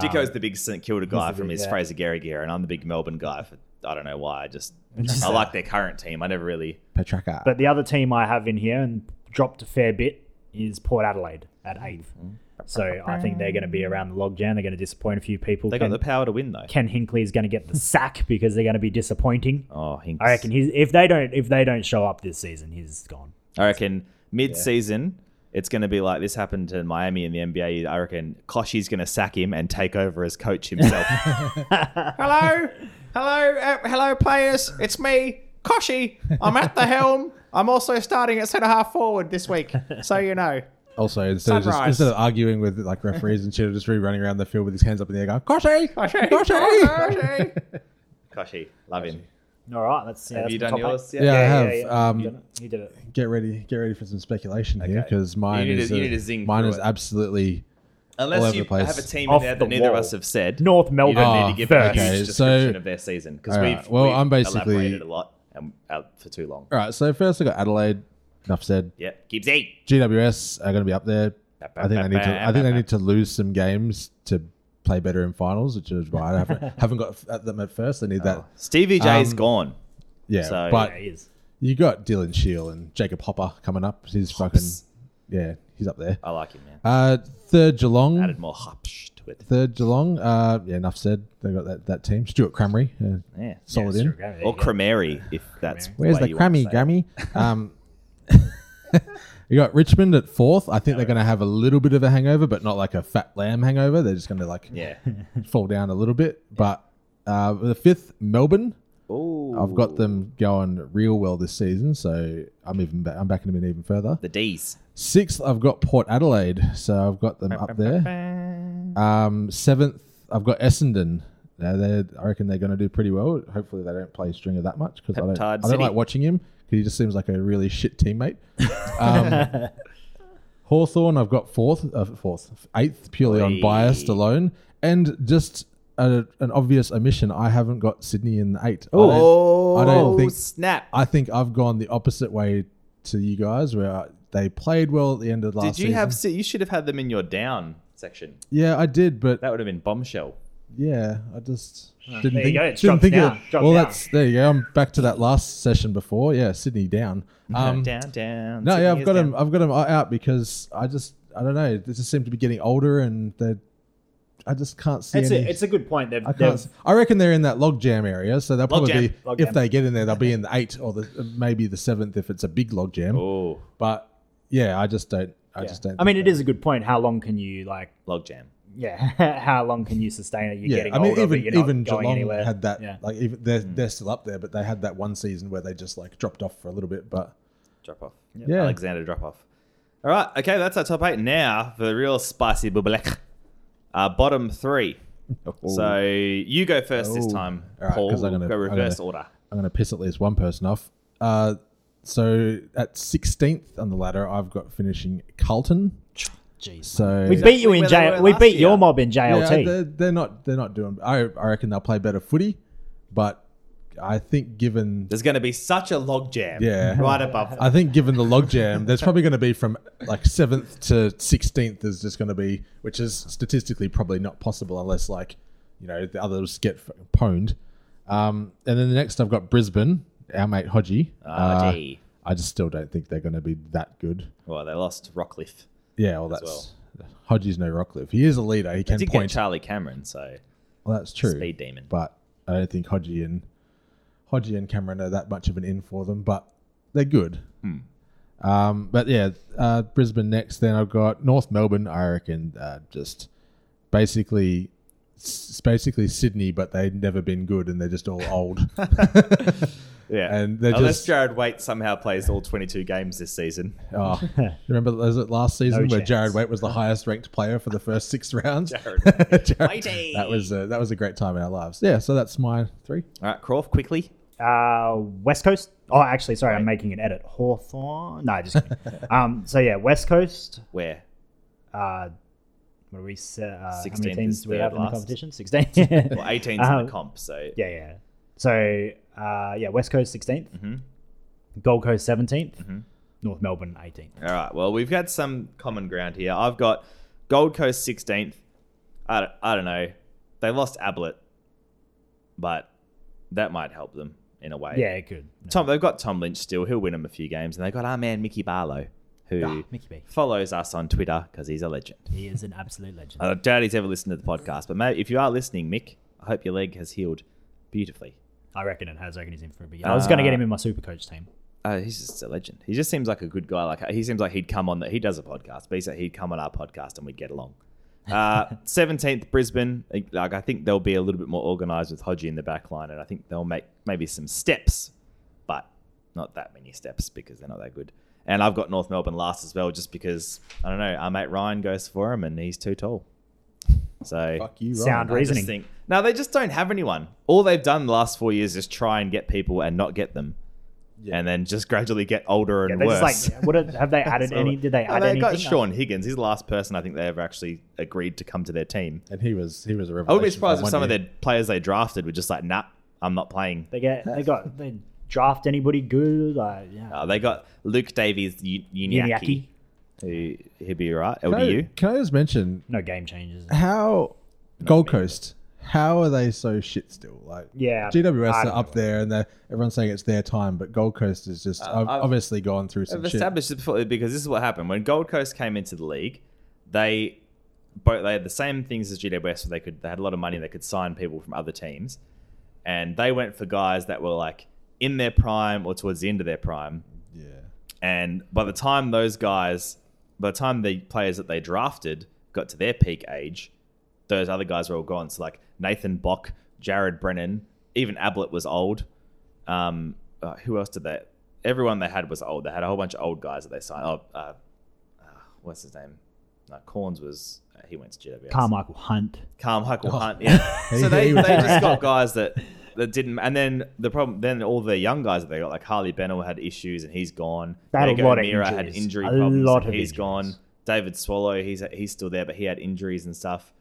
Dicko's the big St Kilda guy from big- his yeah. Fraser Gary gear, and I'm the big Melbourne guy. For I don't know why. I just <laughs> I like their current team. I never really. Petracca. But the other team I have in here and dropped a fair bit is Port Adelaide at eighth. Mm-hmm. So I think they're going to be around the logjam. They're going to disappoint a few people. They Ken, got the power to win though. Ken Hinkley is going to get the sack because they're going to be disappointing. Oh, Hinks. I reckon he's if they don't if they don't show up this season, he's gone. I reckon mid-season, it's going to be like this happened to Miami in the NBA. I reckon Kochie's going to sack him and take over as coach himself. <laughs> hello, hello, uh, hello, players. It's me, Kochie. I'm at the helm. I'm also starting at centre half forward this week, so you know. also, instead of, just, Sunrise. instead of arguing with like referees and shit, just really running around the field with his hands up in the air, going, "Kochie, Kochie, Kochie." <laughs> Kochie, Kochie, love him. All right, that's yeah, Have that's you the done top yours? eight. Yeah, I have. You Um, did it. You did it. Get ready, get ready for some speculation here Okay. because mine You need is to- you a- need to zing mine through is it. absolutely all Unless over you the place. have a team Off in there the that neither of wall. us have said. North You Melbourne. don't need to give a first. huge Okay, description so- of their season because All we've, well, we've I'm basically- elaborated a lot and out for too long. all right. So first, I got Adelaide. Enough said. Yep, keep Z. GWS are going to be up there. I think they need to. I think they need to lose some games to play better in finals, which is why I haven't, <laughs> haven't got at them at first. They need that. Stevie J's Um, gone. Yeah, so- but Yeah, he is. you got Dylan Shiel and Jacob Hopper coming up. He's fucking yeah, he's up there. I like him, man. Uh, third Geelong. Added more hops to it. Third Geelong. Uh, yeah, enough said. They got that, that team. Stewart Cramry, uh, Yeah. solid Yeah, in. sure, there Or you go. Cremeri, if that's Where's way the you want Crammy, say. Grammy? <laughs> Um, <laughs> you got Richmond at fourth. I think they're going to have a little bit of a hangover, but not like a fat lamb hangover. They're just going to like Yeah. <laughs> fall down a little bit. But uh, the fifth, Melbourne. Ooh. I've got them going real well this season, so I'm even ba- I'm backing them in even further. The D's. Sixth, I've got Port Adelaide, so I've got them up there. Um, seventh, I've got Essendon. Now they I reckon they're going to do pretty well. Hopefully, they don't play Stringer that much because I don't, I don't like watching him because he just seems like a really shit teammate. <laughs> Um, Hawthorn, I've got fourth, uh, fourth, eighth, purely on biased alone, and just a, an obvious omission. I haven't got Sydney in the eight. I don't- Oh, I don't think snap. I think I've gone the opposite way to you guys, where they played well at the end of last Did you season. have? You should have had them in your down section. Yeah, I did, but That would have been bombshell. yeah, I just didn't there you think. go, Didn't think down, of it. Well, down. that's there you go. I'm back to that last session before. Yeah, Sydney down. Um, down, down. no, Sydney yeah, I've is got down. them. I've got them out because I just I don't know. They just seem to be getting older, and they I just can't see It's any. a, it's a good point. They've, I they've can't. I reckon they're in that log jam area, so they'll probably be. if they get in there, they'll be in the eight or the maybe the seventh if it's a big log jam. Oh, But yeah, I just don't. I yeah. just don't. I mean, think it that- is a good point. How long can you like? log jam. Yeah, <laughs> how long can you sustain it? You're Yeah, getting I mean, older, but even you're not even going Geelong anywhere. had that. Yeah. Like, even they're they're still up there, but they had that one season where they just like dropped off for a little bit. But Drop off. Yeah. Alexander drop off. All right. Okay, that's our top eight. Now for the real spicy bubbleck. Uh, bottom three. So you go first this Oh. time, All right, Paul. 'cause I'm gonna- go I'm reverse gonna- order. I'm going to piss at least one person off. Uh, so at 16th on the ladder, I've got finishing Carlton. Jeez. So we beat you in where they J. We beat year. your mob in Yeah, JLT. they're, they're not they're not doing. I I reckon they'll play better footy, but I think given There's going to be such a log jam. Yeah. <laughs> Right above. Them. I think given the logjam, there's probably going to be from like seventh to sixteenth is just going to be, which is statistically probably not possible unless like you know the others get f- pwned. Um, and then the next I've got Brisbane, our mate Hodgie. Ah, Uh. I just still don't think they're going to be that good. Well, they lost Rockliff. Yeah, well that's Hodgie's no Rockliff. He is a leader. He They can did point. get Charlie Cameron, so well, that's true. speed demon. but I don't think Hodgie and Hodgie and Cameron are that much of an in for them, but they're good. Hmm. Um, but yeah, uh, Brisbane next. Then I've got North Melbourne. I reckon uh, just basically, it's basically Sydney, but they've never been good and they're just all old. <laughs> <laughs> Yeah. and they're Unless just. Jarrad Waite somehow plays all 22 games this season. Oh, <laughs> remember was it last season No where chance. Jarrad Waite was the <laughs> highest ranked player for the first six <laughs> rounds? Jared Jared- that was a, that was a great time in our lives. Yeah, so that's my three. All right, Croft, quickly. Uh, West Coast. Oh, actually, sorry, I'm making an edit. Hawthorn. No, just kidding. um. So yeah, West Coast. Where? Uh, what do we say? Uh, how 16th many teams is do we third have in the last. competition? Sixteen. Well, 18's in Um, the comp, so Yeah, yeah. So, uh, yeah, West Coast 16th, Mm-hmm. Gold Coast 17th, North Melbourne 18th. All right. Well, we've got some common ground here. I've got Gold Coast 16th. I don't, I don't know. They lost Ablett, but that might help them in a way. Yeah, it could. Tom, they've got Tom Lynch still. He'll win them a few games, and they've got our man Mickey Barlow, who Ah, Mickey follows us on Twitter because he's a legend. He is an absolute legend. I doubt he's ever listened to the podcast, but mate, if you are listening, Mick, I hope your leg has healed beautifully. I reckon it has. I reckon he's in for a big. I was going to get him in my super coach team. Uh, he's just a legend. He just seems like a good guy. Like he seems like he'd come on that. He does a podcast, but he said he'd come on our podcast and we'd get along. <laughs> Seventeenth, Brisbane. Like I think they'll be a little bit more organised with Hodgie in the back line, and I think they'll make maybe some steps, but not that many steps because they're not that good. And I've got North Melbourne last as well, just because I don't know. Our mate Ryan goes for him, and he's too tall. So Fuck you, Sound I just reasoning. think no, they just don't have anyone. All they've done the last four years is try and get people and not get them, Yeah. and then just gradually get older and they worse. like what are- have they added <laughs> any? Did they add they anything? got Shaun Higgins. He's the last person I think they ever actually agreed to come to their team. And he was he was a I revelation. would be surprised for if some one of year. their players they drafted were just like, nah, I'm not playing. They get. They got. They draft anybody good? Like yeah. Uh, they got Luke Davies U- Uniacke. Uniacke, he'll be all right. Can I, LDU. can I just mention No game changes. how Gold me. Coast? How are they so shit still? Like Yeah, GWS I are don't up know. there, and they're, everyone's saying it's their time, but Gold Coast is just Uh, ob- I've- obviously gone through some I've shit. established this before because this is what happened when Gold Coast came into the league. They both they had the same things as GWS. So they could they had a lot of money. They could sign people from other teams, and they went for guys that were like in their prime or towards the end of their prime. Yeah, And by the time those guys, by the time the players that they drafted got to their peak age, those other guys were all gone. So like Nathan Bock, Jared Brennan, even Ablett was old. Um, uh, who else did they? Everyone they had was old. They had a whole bunch of old guys that they signed. Oh, uh, uh, what's his name? No, Cornes was uh, he went to GWS. Carmichael Hunt. Carmichael Hunt. Yeah. <laughs> So they, they just got guys that that didn't. And then the problem, then all the young guys that they got, like Harley Bennell had issues and he's gone. They had a Diego lot of Mira had injury A problems. lot and of he's injuries. gone. David Swallow, he's he's still there, but he had injuries and stuff.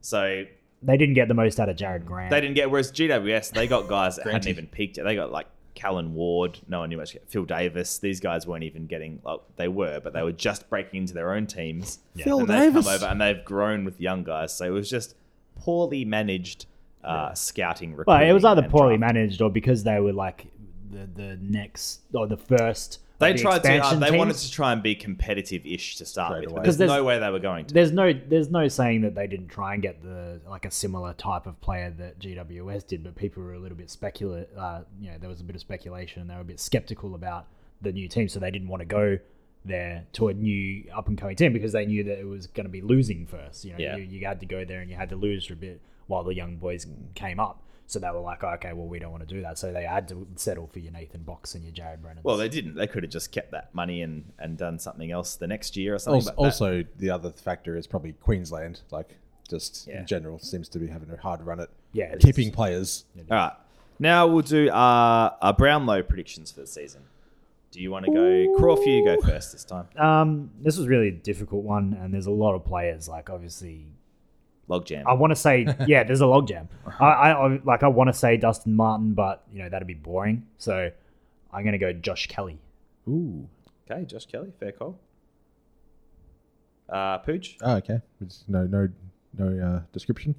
So They didn't get the most out of Jared Grant. they didn't get. Whereas GWS, they got guys that hadn't Granty. even peaked yet. They got like Callan Ward. No one knew much. Phil Davis. These guys weren't even getting. Like, they were, but they were just breaking into their own teams. Phil and they've Davis. come over and they've grown with young guys. So it was just poorly managed uh, scouting. Well, it was either poorly draft. managed or because they were like the the next or the first. They of the tried to. Uh, they teams. wanted to try and be competitive-ish to start Straight with. Because there's there's- no way they were going to. There's no there's no saying that they didn't try and get the like a similar type of player that GWS did, but people were a little bit speculative. Uh, you know, there was a bit of speculation. and They were a bit skeptical about the new team, so they didn't want to go there to a new up and coming team because they knew that it was going to be losing first. You know, Yeah. you, you had to go there and you had to lose for a bit while the young boys came up. So they were like, okay, well, we don't want to do that. So they had to settle for your Nathan Box and your Jared Brennan. Well, they didn't. They could have just kept that money and, and done something else the next year or something. Also, but that- also, the other factor is probably Queensland. Like, just Yeah. in general, seems to be having a hard run at Yeah, it keeping is. players. All right. Now we'll do our, our Brownlow predictions for the season. Do you want to go? Crawford, you go first this time. Um, this was really a difficult one, and there's a lot of players. Like, obviously, Logjam. I want to say, <laughs> yeah, there's a logjam. I, I, I like, I want to say Dustin Martin, but you know that'd be boring. So I'm gonna go Josh Kelly. Ooh. Okay, Josh Kelly, fair call. Uh, Pooch. Oh, okay. It's no, no, no uh, description.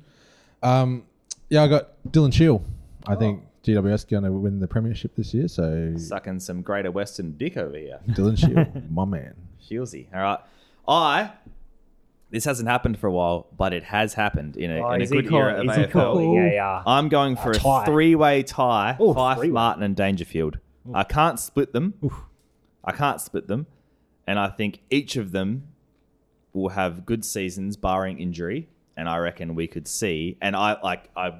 Um, yeah, I got Dylan Shiel. I think GWS going to win the premiership this year. So Sucking some Greater Western dick over here. Dylan Shiel, <laughs> my man. Shieldsy. All right. I. This hasn't happened for a while, but it has happened in a, Oh, in a is he good call- era of is he AFL. calling a, uh, I'm going for a, tie? three-way tie. Ooh, Fyfe, three-way. Martin, and Dangerfield. I can't split them. I can't split them, and I think each of them will have good seasons, barring injury. And I reckon we could see. And I like I,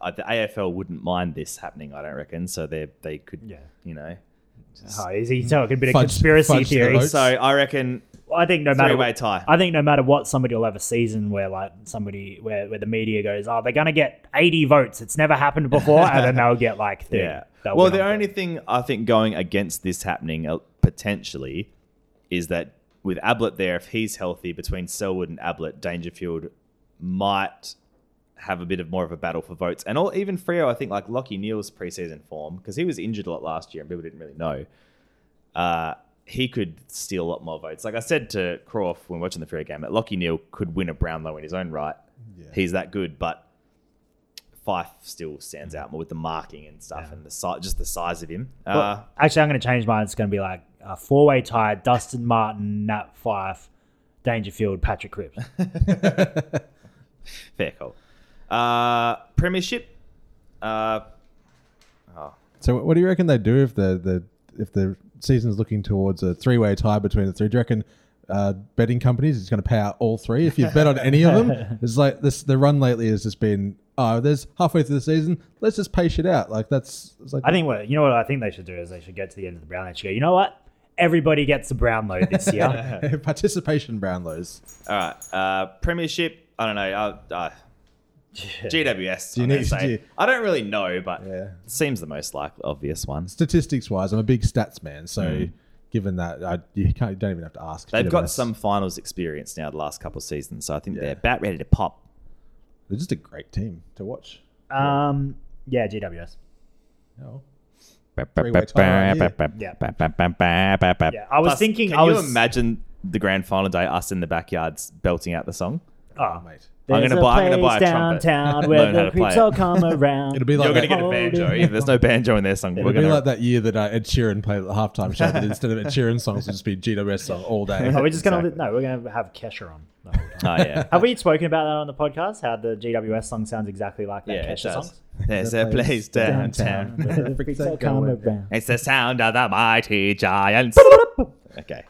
uh, the AFL wouldn't mind this happening. I don't reckon. So they they could, Yeah. you know. Oh, is he talking a bit of Fudge- conspiracy fudge the theory? votes. So I reckon Well, I think no matter way tie. I think no matter what, somebody will have a season where like somebody where, where the media goes, oh, they're gonna get eighty votes. It's never happened before, and then they'll get like 30. Yeah. They'll Well, the only 30. thing I think going against this happening uh, potentially is that with Ablett there, if he's healthy between Selwood and Ablett, Dangerfield might have a bit of more of a battle for votes. And all, even Freo, I think like Lachie Neale's preseason form, because he was injured a lot last year and people didn't really know, uh, he could steal a lot more votes. Like I said to Croft when watching the Freo game, that Lachie Neale could win a Brownlow in his own right. He's that good, but Fyfe still stands out more with the marking and stuff and the si- just the size of him. Uh, actually, I'm going to change mine. It's going to be like a four way tie: Dustin Martin, Nat Fyfe, Dangerfield, Patrick Cripps. <laughs> <laughs> fair call. Uh, premiership. Uh, oh, So what do you reckon they do if the, the if the season's looking towards a three way tie between the three? Do you reckon uh, betting companies is going to pay out all three if you bet on any of them? <laughs> It's like this. The run lately has just been oh, there's halfway through the season. Let's just pay shit out. Like that's it's like I think what you know what I think they should do is they should get to the end of the brown. They should go. You know what? Everybody gets a brown Brownlow this year. <laughs> participation brown Brownlows. all right. Uh, premiership. I don't know. Uh, uh, GWS. Do you I'm need- say. do you- I don't really know, but Yeah. it seems the most like obvious one. Statistics wise, I'm a big stats man. So given that, I, you can't you don't even have to ask. Hmm. They've got GWS. some finals experience now the last couple of seasons, so I think Yeah. they're about ready to pop. They're just a great team to watch. um, yeah, GWS. Oh. Three-way tie right here. Yeah. Yeah, I was Plus, thinking. Can I you imagine the grand final day, us in the backyards belting out the song? Oh, mate. I'm gonna buy- I'm gonna place buy a trumpet. downtown <laughs> Learn where how the to play creeps it. all come <laughs> around. It'll be like You're going to get a banjo. If there's no banjo in their song, It'll we're be going like to. that year that uh, Ed Sheeran played at the halftime show, but <laughs> instead of Ed Sheeran songs, it'll just be GWS song all day. Are we just gonna Exactly. no? We're gonna have Kesha on. The whole time. Oh, yeah. Have we spoken about that on the podcast? How the GWS song sounds exactly like that Yeah, it Kesha does. song. There's a place downtown. where the freaks all come around. It's the sound of the mighty giants. okay.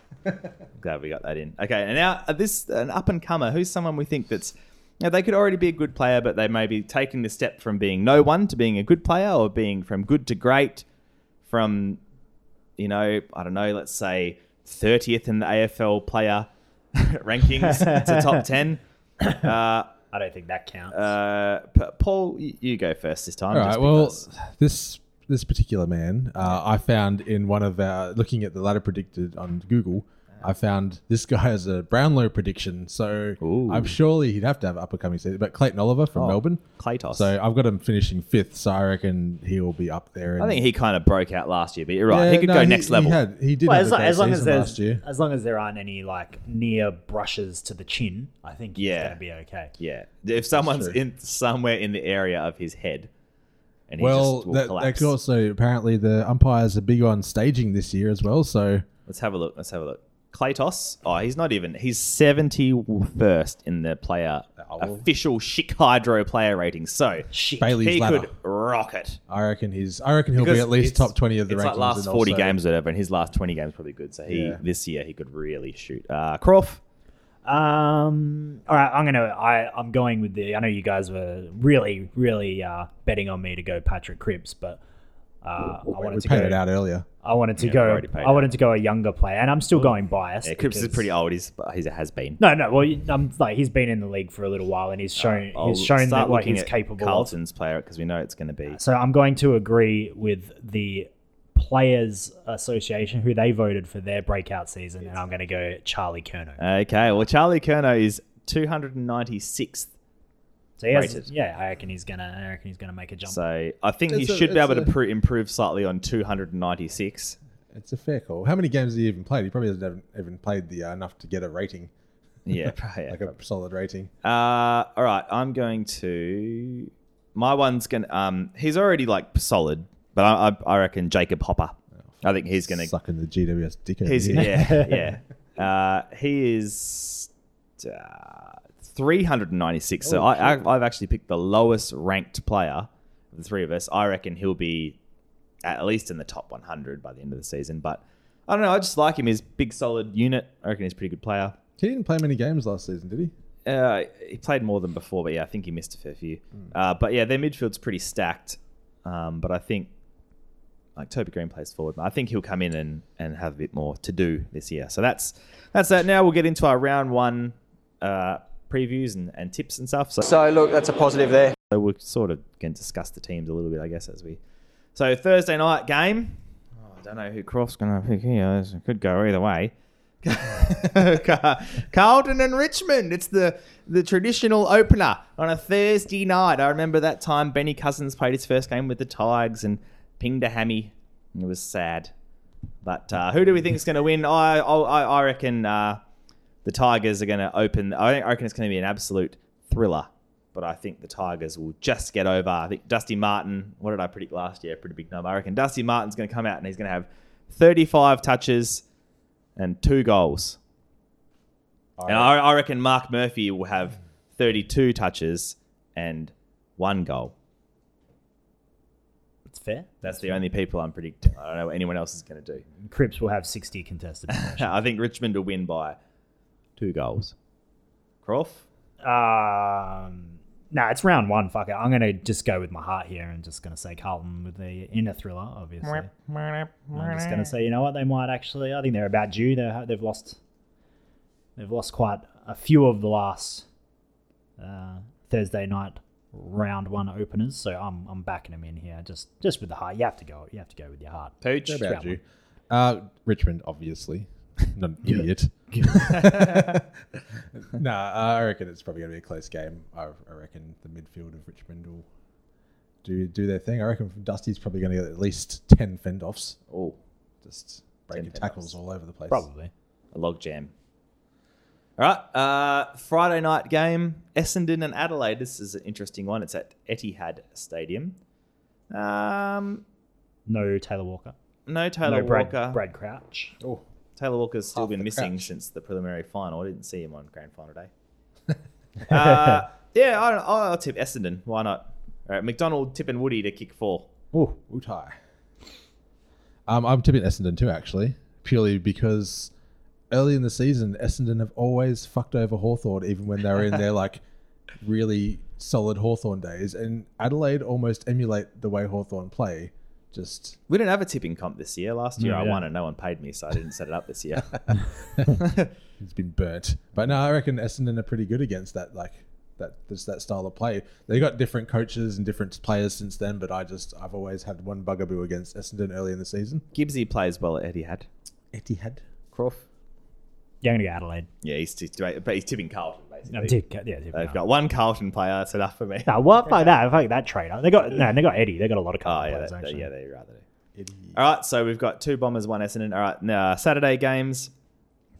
Glad we got that in. Okay, and now uh, this an up and comer. Who's someone we think that's you know, they could already be a good player, but they may be taking the step from being no one to being a good player, or being from good to great, from you know I don't know, let's say thirtieth in the AFL player <laughs> rankings to top <laughs> ten. Uh, I don't think that counts. uh, Paul, you, you go first this time. All just right. Well, this this particular man, uh, I found in one of our looking at the ladder predicted on Google. I found this guy has a Brownlow prediction, so Ooh. I'm surely he'd have to have up and coming season. But Clayton Oliver from Oh, Melbourne, Claytos. so I've got him finishing fifth. So I reckon he will be up there. I and- think he kind of broke out last year, but you're right. Yeah, he could no, go next level. He, had, he did well, have as, a lo- great as long as season there's last year. as long as there aren't any like near brushes to the chin, I think he's Yeah. gonna be okay. Yeah, if someone's true. in somewhere in the area of his head, and he Well, just will that, that collapse. could also apparently the umpires are big on staging this year as well. So Let's have a look. Let's have a look. Claytos. Oh, he's not even. He's seventy first in the player Oh. official Chic Hydro player rating. So Shit. Bailey's he ladder. could rock it. I reckon he's. I reckon he'll Because be at least it's- top twenty of the it's rankings. like last and forty also- games, or whatever, and his last twenty games probably good. So he Yeah. this year he could really shoot. Uh, Croft. Um. All right. I'm gonna. I. I'm going with the. I know you guys were really, really uh, betting on me to go Patrick Cripps, but uh, I We wanted to paid go. it out earlier. I wanted to Yeah, go. I it. wanted to go a younger player, and I'm still going biased. Yeah, Cripps is pretty old. He's but he has been. No, no. Well, I'm like he's been in the league for a little while, and he's shown I'll he's shown that what he's at capable of. Carlton's player because we know it's going to be. So I'm going to agree with the Players Association, who they voted for their breakout season, and I'm going to go Charlie Curnow. Okay, well, Charlie Curnow is 296th. So he has, rated. yeah, I reckon he's gonna, I reckon he's gonna make a jump. So I think he It's a- should be it's able to a- pr- improve slightly on 296. It's a fair call. How many games has he even played? He probably hasn't even- even played the uh, enough to get a rating, Yeah, <laughs> probably. like a solid rating. Uh, all right, I'm going to. My one's going to. Um, he's already like solid, but I, I, I reckon Jacob Hopper. I think he's going to. sucking the GWS dick. over He's here. yeah, <laughs> yeah. Uh, he is uh, 396. So I, I, I've actually picked the lowest ranked player of the three of us. I reckon he'll be at least in the top 100 by the end of the season. But I don't know. I just like him. He's big, solid unit. I reckon he's a pretty good player. He didn't play many games last season, did he? uh, he played more than before, but yeah, I think he missed a fair few. Uh, but yeah, their midfield's pretty stacked. Um, but I think like Toby Greene plays forward. I think he'll come in and, and have a bit more to do this year. So that's that's that. Now we'll get into our round one uh, previews and, and tips and stuff. So, So look, that's a positive there. so we'll sort of can discuss the teams a little bit, I guess, as we. So Thursday night game. Oh, I don't know who Croft's going to pick here. This could go either way. <laughs> Carlton and Richmond. It's the the traditional opener on a Thursday night. I remember that time Benny Cousins played his first game with the Tigers and pinged a hammy. It was sad. But uh, who do we think is going to win? I I, I reckon uh, the Tigers are going to open. I reckon it's going to be an absolute thriller. But I think the Tigers will just get over. I think Dusty Martin. What did I predict last year? Pretty big number. I reckon Dusty Martin's going to come out and he's going to have 35 touches and two goals. And I, I reckon Marc Murphy will have 32 touches and one goal. It's fair. That's the only people I'm predicting. I don't know what anyone else is going to do. Cripps will have 60 contested. <laughs> I think Richmond will win by two goals. Croft? um, no, it's round one. Fuck it. I'm going to just go with my heart here and just going to say Carlton with the inner thriller, obviously. I'm just going to say, you know what? They might actually. I think they're about due. They they've lost. They've lost quite a few of the last uh, Thursday night round one openers. So I'm I'm backing them in here. Just just with the heart. You have to go. You have to go with your heart. Pooch? About you? Uh, Richmond, obviously. <laughs> Not an idiot. <laughs> nah, I reckon it's probably going to be a close game. I, I reckon the midfield of Richmond will do do their thing. I reckon Dusty's probably going to get at least 10 fend offs. Oh, Just breaking tackles all over the place. Probably. a log jam. All right, uh, Friday night game, Essendon and Adelaide. This is an interesting one. It's at Etihad Stadium. Um, No Taylor Walker. no Taylor no Brad, Walker. Brad Crouch. Oh, Taylor Walker's still Half been the missing crouch. since the preliminary final. I didn't see him on grand final day. <laughs> uh, yeah, I don't, I'll tip Essendon. Why not? All right, McDonald tipping Woody to kick four. oh, Utai. Um, I'm tipping Essendon too, actually, purely because early in the season, Essendon have always fucked over Hawthorn, even when they were in their like really solid Hawthorn days. And Adelaide almost emulate the way Hawthorn play. Just We didn't have a tipping comp this year. Last year No, I we won don't. and no one paid me, so I didn't set it up this year. <laughs> it's been burnt. But no, I reckon Essendon are pretty good against that, like that, just that style of play. They got different coaches and different players since then, but I just I've always had one bugaboo against Essendon early in the season. Gibbsy plays well at Etihad. Etihad. Croft. Yeah, I'm going to go Adelaide. Yeah, he's, t- but he's tipping Carlton basically. I'm yeah, tick, They've no. got one Carlton player. That's enough for me. No, what? Fuck <laughs> that. Fuck that trader. They got no. They got Eddie. They got a lot of Oh Carlton yeah, players they, actually. yeah, they rather do. Eddie. All right, so we've got two Bombers, one Essendon. All right, now Saturday games: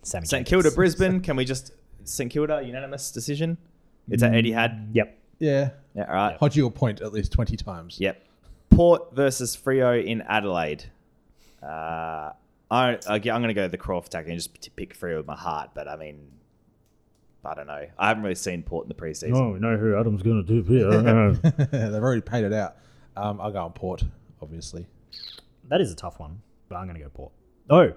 Sammy St Jacobs. Kilda, Brisbane. Can we just St Kilda unanimous decision? It's at Etihad. Yep. Yeah. Yeah, all right. Hodgie will point at least 20 times. Yep. Port versus Freo in Adelaide. Uh, I, I- I'm going to go the Croft tactic and just pick Freo with my heart, but I mean, I don't know. I haven't really seen Port in the preseason. Oh, we know who Adam's going to do here. <laughs> <laughs> They've already paid it out. Um, I'll go on Port, obviously. that is a tough one, but I'm going to go Port. Oh,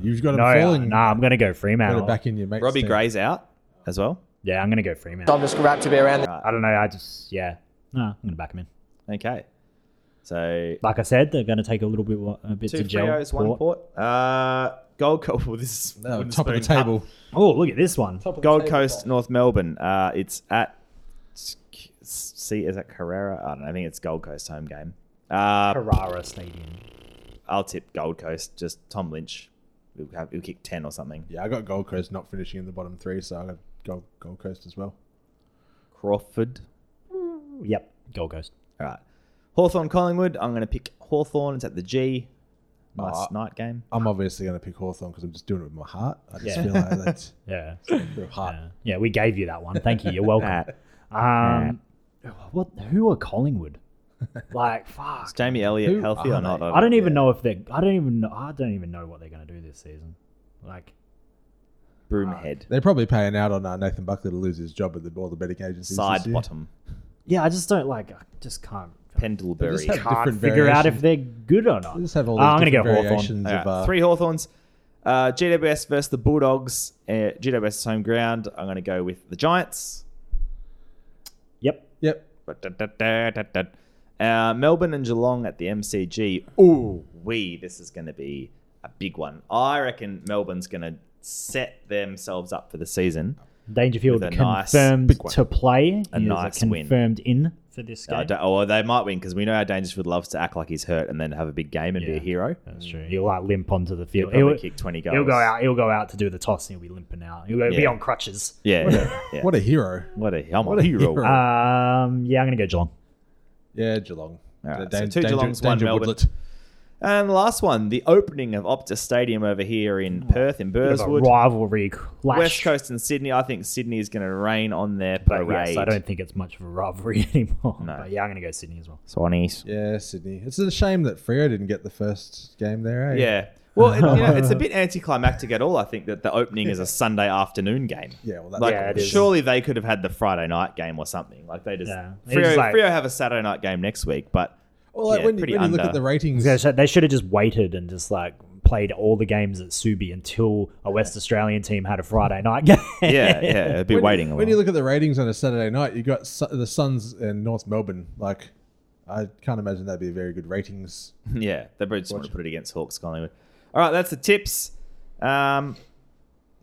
You've got them no, falling. nah, I'm going to go Got Fremantle. it back in your mate's Robbie team. Gray's out as well. Yeah, I'm going to go Fremantle. I'm just glad to be around. I don't know. I just yeah. No, I'm going to back him in. Okay. So Like I said, they're going to take a little bit a bit two to gel. Freos, one Port. Uh, Gold Coast. <laughs> Well, this is No, top of the spoon cup. table. Oh, look at this one. Gold Coast, North Melbourne. Uh, it's at see is that Carrara? I don't know. I think it's Gold Coast home game. Uh, Carrara Stadium. I'll tip Gold Coast. Just Tom Lynch. He'll, have, he'll kick ten or something. Yeah, I got Gold Coast not finishing in the bottom three, so I got Gold, Gold Coast as well. Crawford. Yep, Gold Coast. All right. Hawthorn Collingwood. I'm going to pick Hawthorn. It's at the G. Nice Oh, night game. I'm obviously going to pick Hawthorn because I'm just doing it with my heart. I just Yeah. feel like that's <laughs> Yeah. heart. yeah. Yeah, we gave you that one. Thank you. You're welcome. Um, what? Who are Collingwood? <laughs> Like, fuck. Is Jamie Elliott Who healthy or not? I don't even know if they're. I don't even know. I don't even know what they're going to do this season. Like, Broomhead. They're probably paying out on uh, Nathan Buckley to lose his job at the, all the betting agencies. Side this year. bottom. yeah, I just don't like. I just can't. Pendlebury. Just have Can't different figure out if variations. they're good or not. They just have all Uh, these I'm gonna different go Hawthorn. variations All of uh, Three Hawthorns. Uh, GWS versus the Bulldogs. Uh, GWS is home ground. I'm going to go with the Giants. Yep. Yep. Uh, Melbourne and Geelong at the MCG. Ooh, we. This is going to be a big one. I reckon Melbourne's going to set themselves up for the season. Dangerfield With a nice confirmed big one. to play. A He is nice win. confirmed in for this game. I don't, oh, they might win because we know how Dangerfield loves to act like he's hurt and then have a big game and be a hero. That's true. He'll like limp onto the field. He'll field. probably kick 20 goals. He'll go out. He'll go out to do the toss and he'll be limping out. He'll be on crutches. Yeah, yeah, yeah. What a hero. What a, I'm What a a hero. hero. Um, yeah, I'm gonna go Geelong. Yeah, Geelong. All right, Dan- so two Danger- Geelongs, one Danger Melbourne. Woodlet. And the last one, the opening of Optus Stadium over here in Perth, in Bit of a Burswood. rivalry clash. West Coast and Sydney. I think Sydney is going to rain on their But parade. yes, I don't think it's much of a rivalry <laughs> anymore. No. But yeah, I'm gonna go Sydney as well. Swannies. Yeah, Sydney. It's a shame that Freo didn't get the first game there. Eh? Yeah. Well, it, you know, it's a <laughs> bit anticlimactic at all. I think that the opening is a Sunday afternoon game. Yeah, well, that's Like, Yeah, it is. surely they could have had the Friday night game or something. Like, they just. Yeah. It's Freo, like- Freo have a Saturday night game next week, but. Well, like yeah, when, you, pretty when you look at the ratings, They should- They should have just waited and just like played all the games at Subi until a West Australian team had a Friday night game. Yeah, yeah, a bit <laughs> when, waiting. You, a when you look at the ratings on a Saturday night, you got Su- the Suns and North Melbourne. Like, I can't imagine that'd be a very good ratings. <laughs> Yeah, they probably just want to put it against Hawks Collingwood. All right, that's the tips. Um,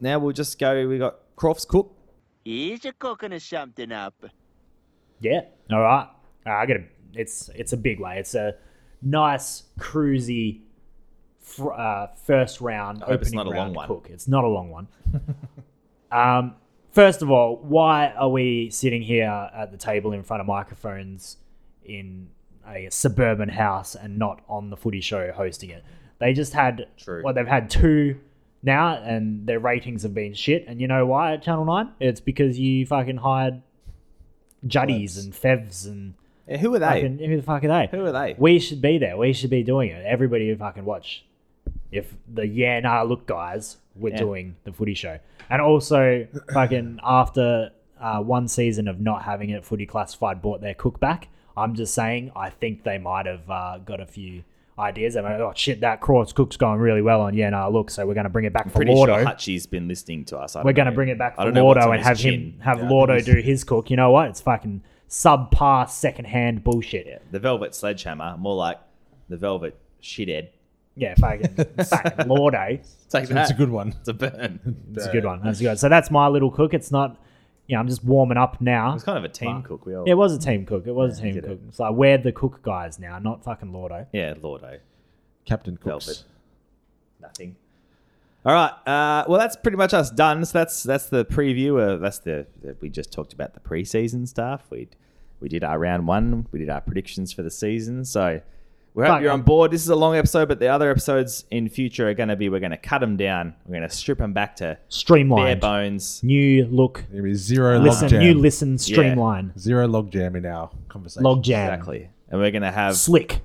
now we'll just go. We got Crofts Cook. He's a cooking or something up. Yeah. All right. Uh, I got a. It's it's a big way. It's a nice cruisy fr- uh, first round hope it's opening not a long one. cook. It's not a long one. <laughs> um, first of all, why are we sitting here at the table in front of microphones in a suburban house and not on the Footy Show hosting it? They just had True. well, they've had two now, and their ratings have been shit. And you know why? At Channel Nine, it's because you fucking hired Juddies and Fevs and Yeah, who are they? fucking, who the fuck are they? Who are they? We should be there. We should be doing it. Everybody would fucking watch. If the yeah nah look guys were Yeah. doing the footy show, and also <coughs> fucking after uh, one season of not having it, footy classified bought their cook back. I'm just saying, I think they might have uh, got a few ideas. They might, oh shit, that Cross cook's going really well on yeah nah look, so we're going to bring it back for Pretty Lordo. sure Hutchie's been listening to us. I We're going to bring it back I for don't know what's Lordo and have chin. him have Yeah, Lordo do his cook. You know what? It's fucking subpar secondhand bullshit. Yeah, The Velvet Sledgehammer, more like the Velvet Shithead. Yeah, fucking, <laughs> fucking Lordo. Take that. It's a good one. It's a burn. It's a good one. That's good. So that's my little cook. It's not, you know, I'm just warming up now. It's kind of a team cook. We all, It was a team cook. It was a team did it. cook. It's like we're the cook guys now, not fucking Lordo. yeah, Lordo. Captain Cooks. Velvet. Nothing. All right. Uh, well, that's pretty much us done. So that's that's the preview. Uh, that's the, the we just talked about the preseason stuff. We we did our round one. We did our predictions for the season. So we hope Fuck, you're on board. This is a long episode, but the other episodes in future are going to be we're going to cut them down. We're going to strip them back to bare bones. New look. There'll be zero Listen. log jam. New listen. Streamline. Zero log jam in our conversation. Log jam. Exactly. And we're going to have Slick.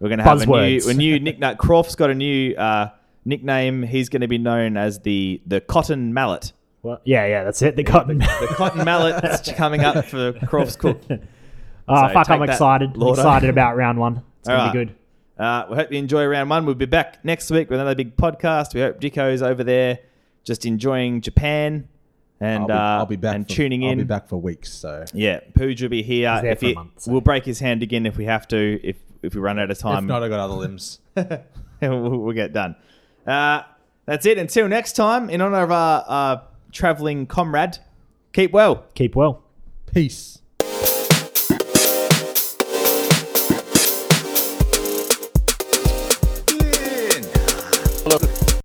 We're going to have a new, Buzzwords. a new nickname. Croft's got a new uh, nickname. He's going to be known as the the Cotton Mallet. Well, yeah, yeah, that's it. The cotton. The Cotton Mallet is <laughs> coming up for Croft's Cook. Oh, So fuck, I'm that, excited. I'm excited about round one. It's going All to be good. Uh, we hope you enjoy round one. We'll be back next week with another big podcast. We hope Dicko's over there just enjoying Japan and I'll be, uh, I'll be back and for, tuning in. I'll be back for weeks. So Yeah, Pooja will be here. He's there if for a he- month, so- We'll break his hand again if we have to. If if we run out of if time, not, I got other limbs. <laughs> <laughs> we'll, we'll get done. Uh, that's it. Until next time, in honor of our, our traveling comrade, keep well. Keep well. Peace. Look,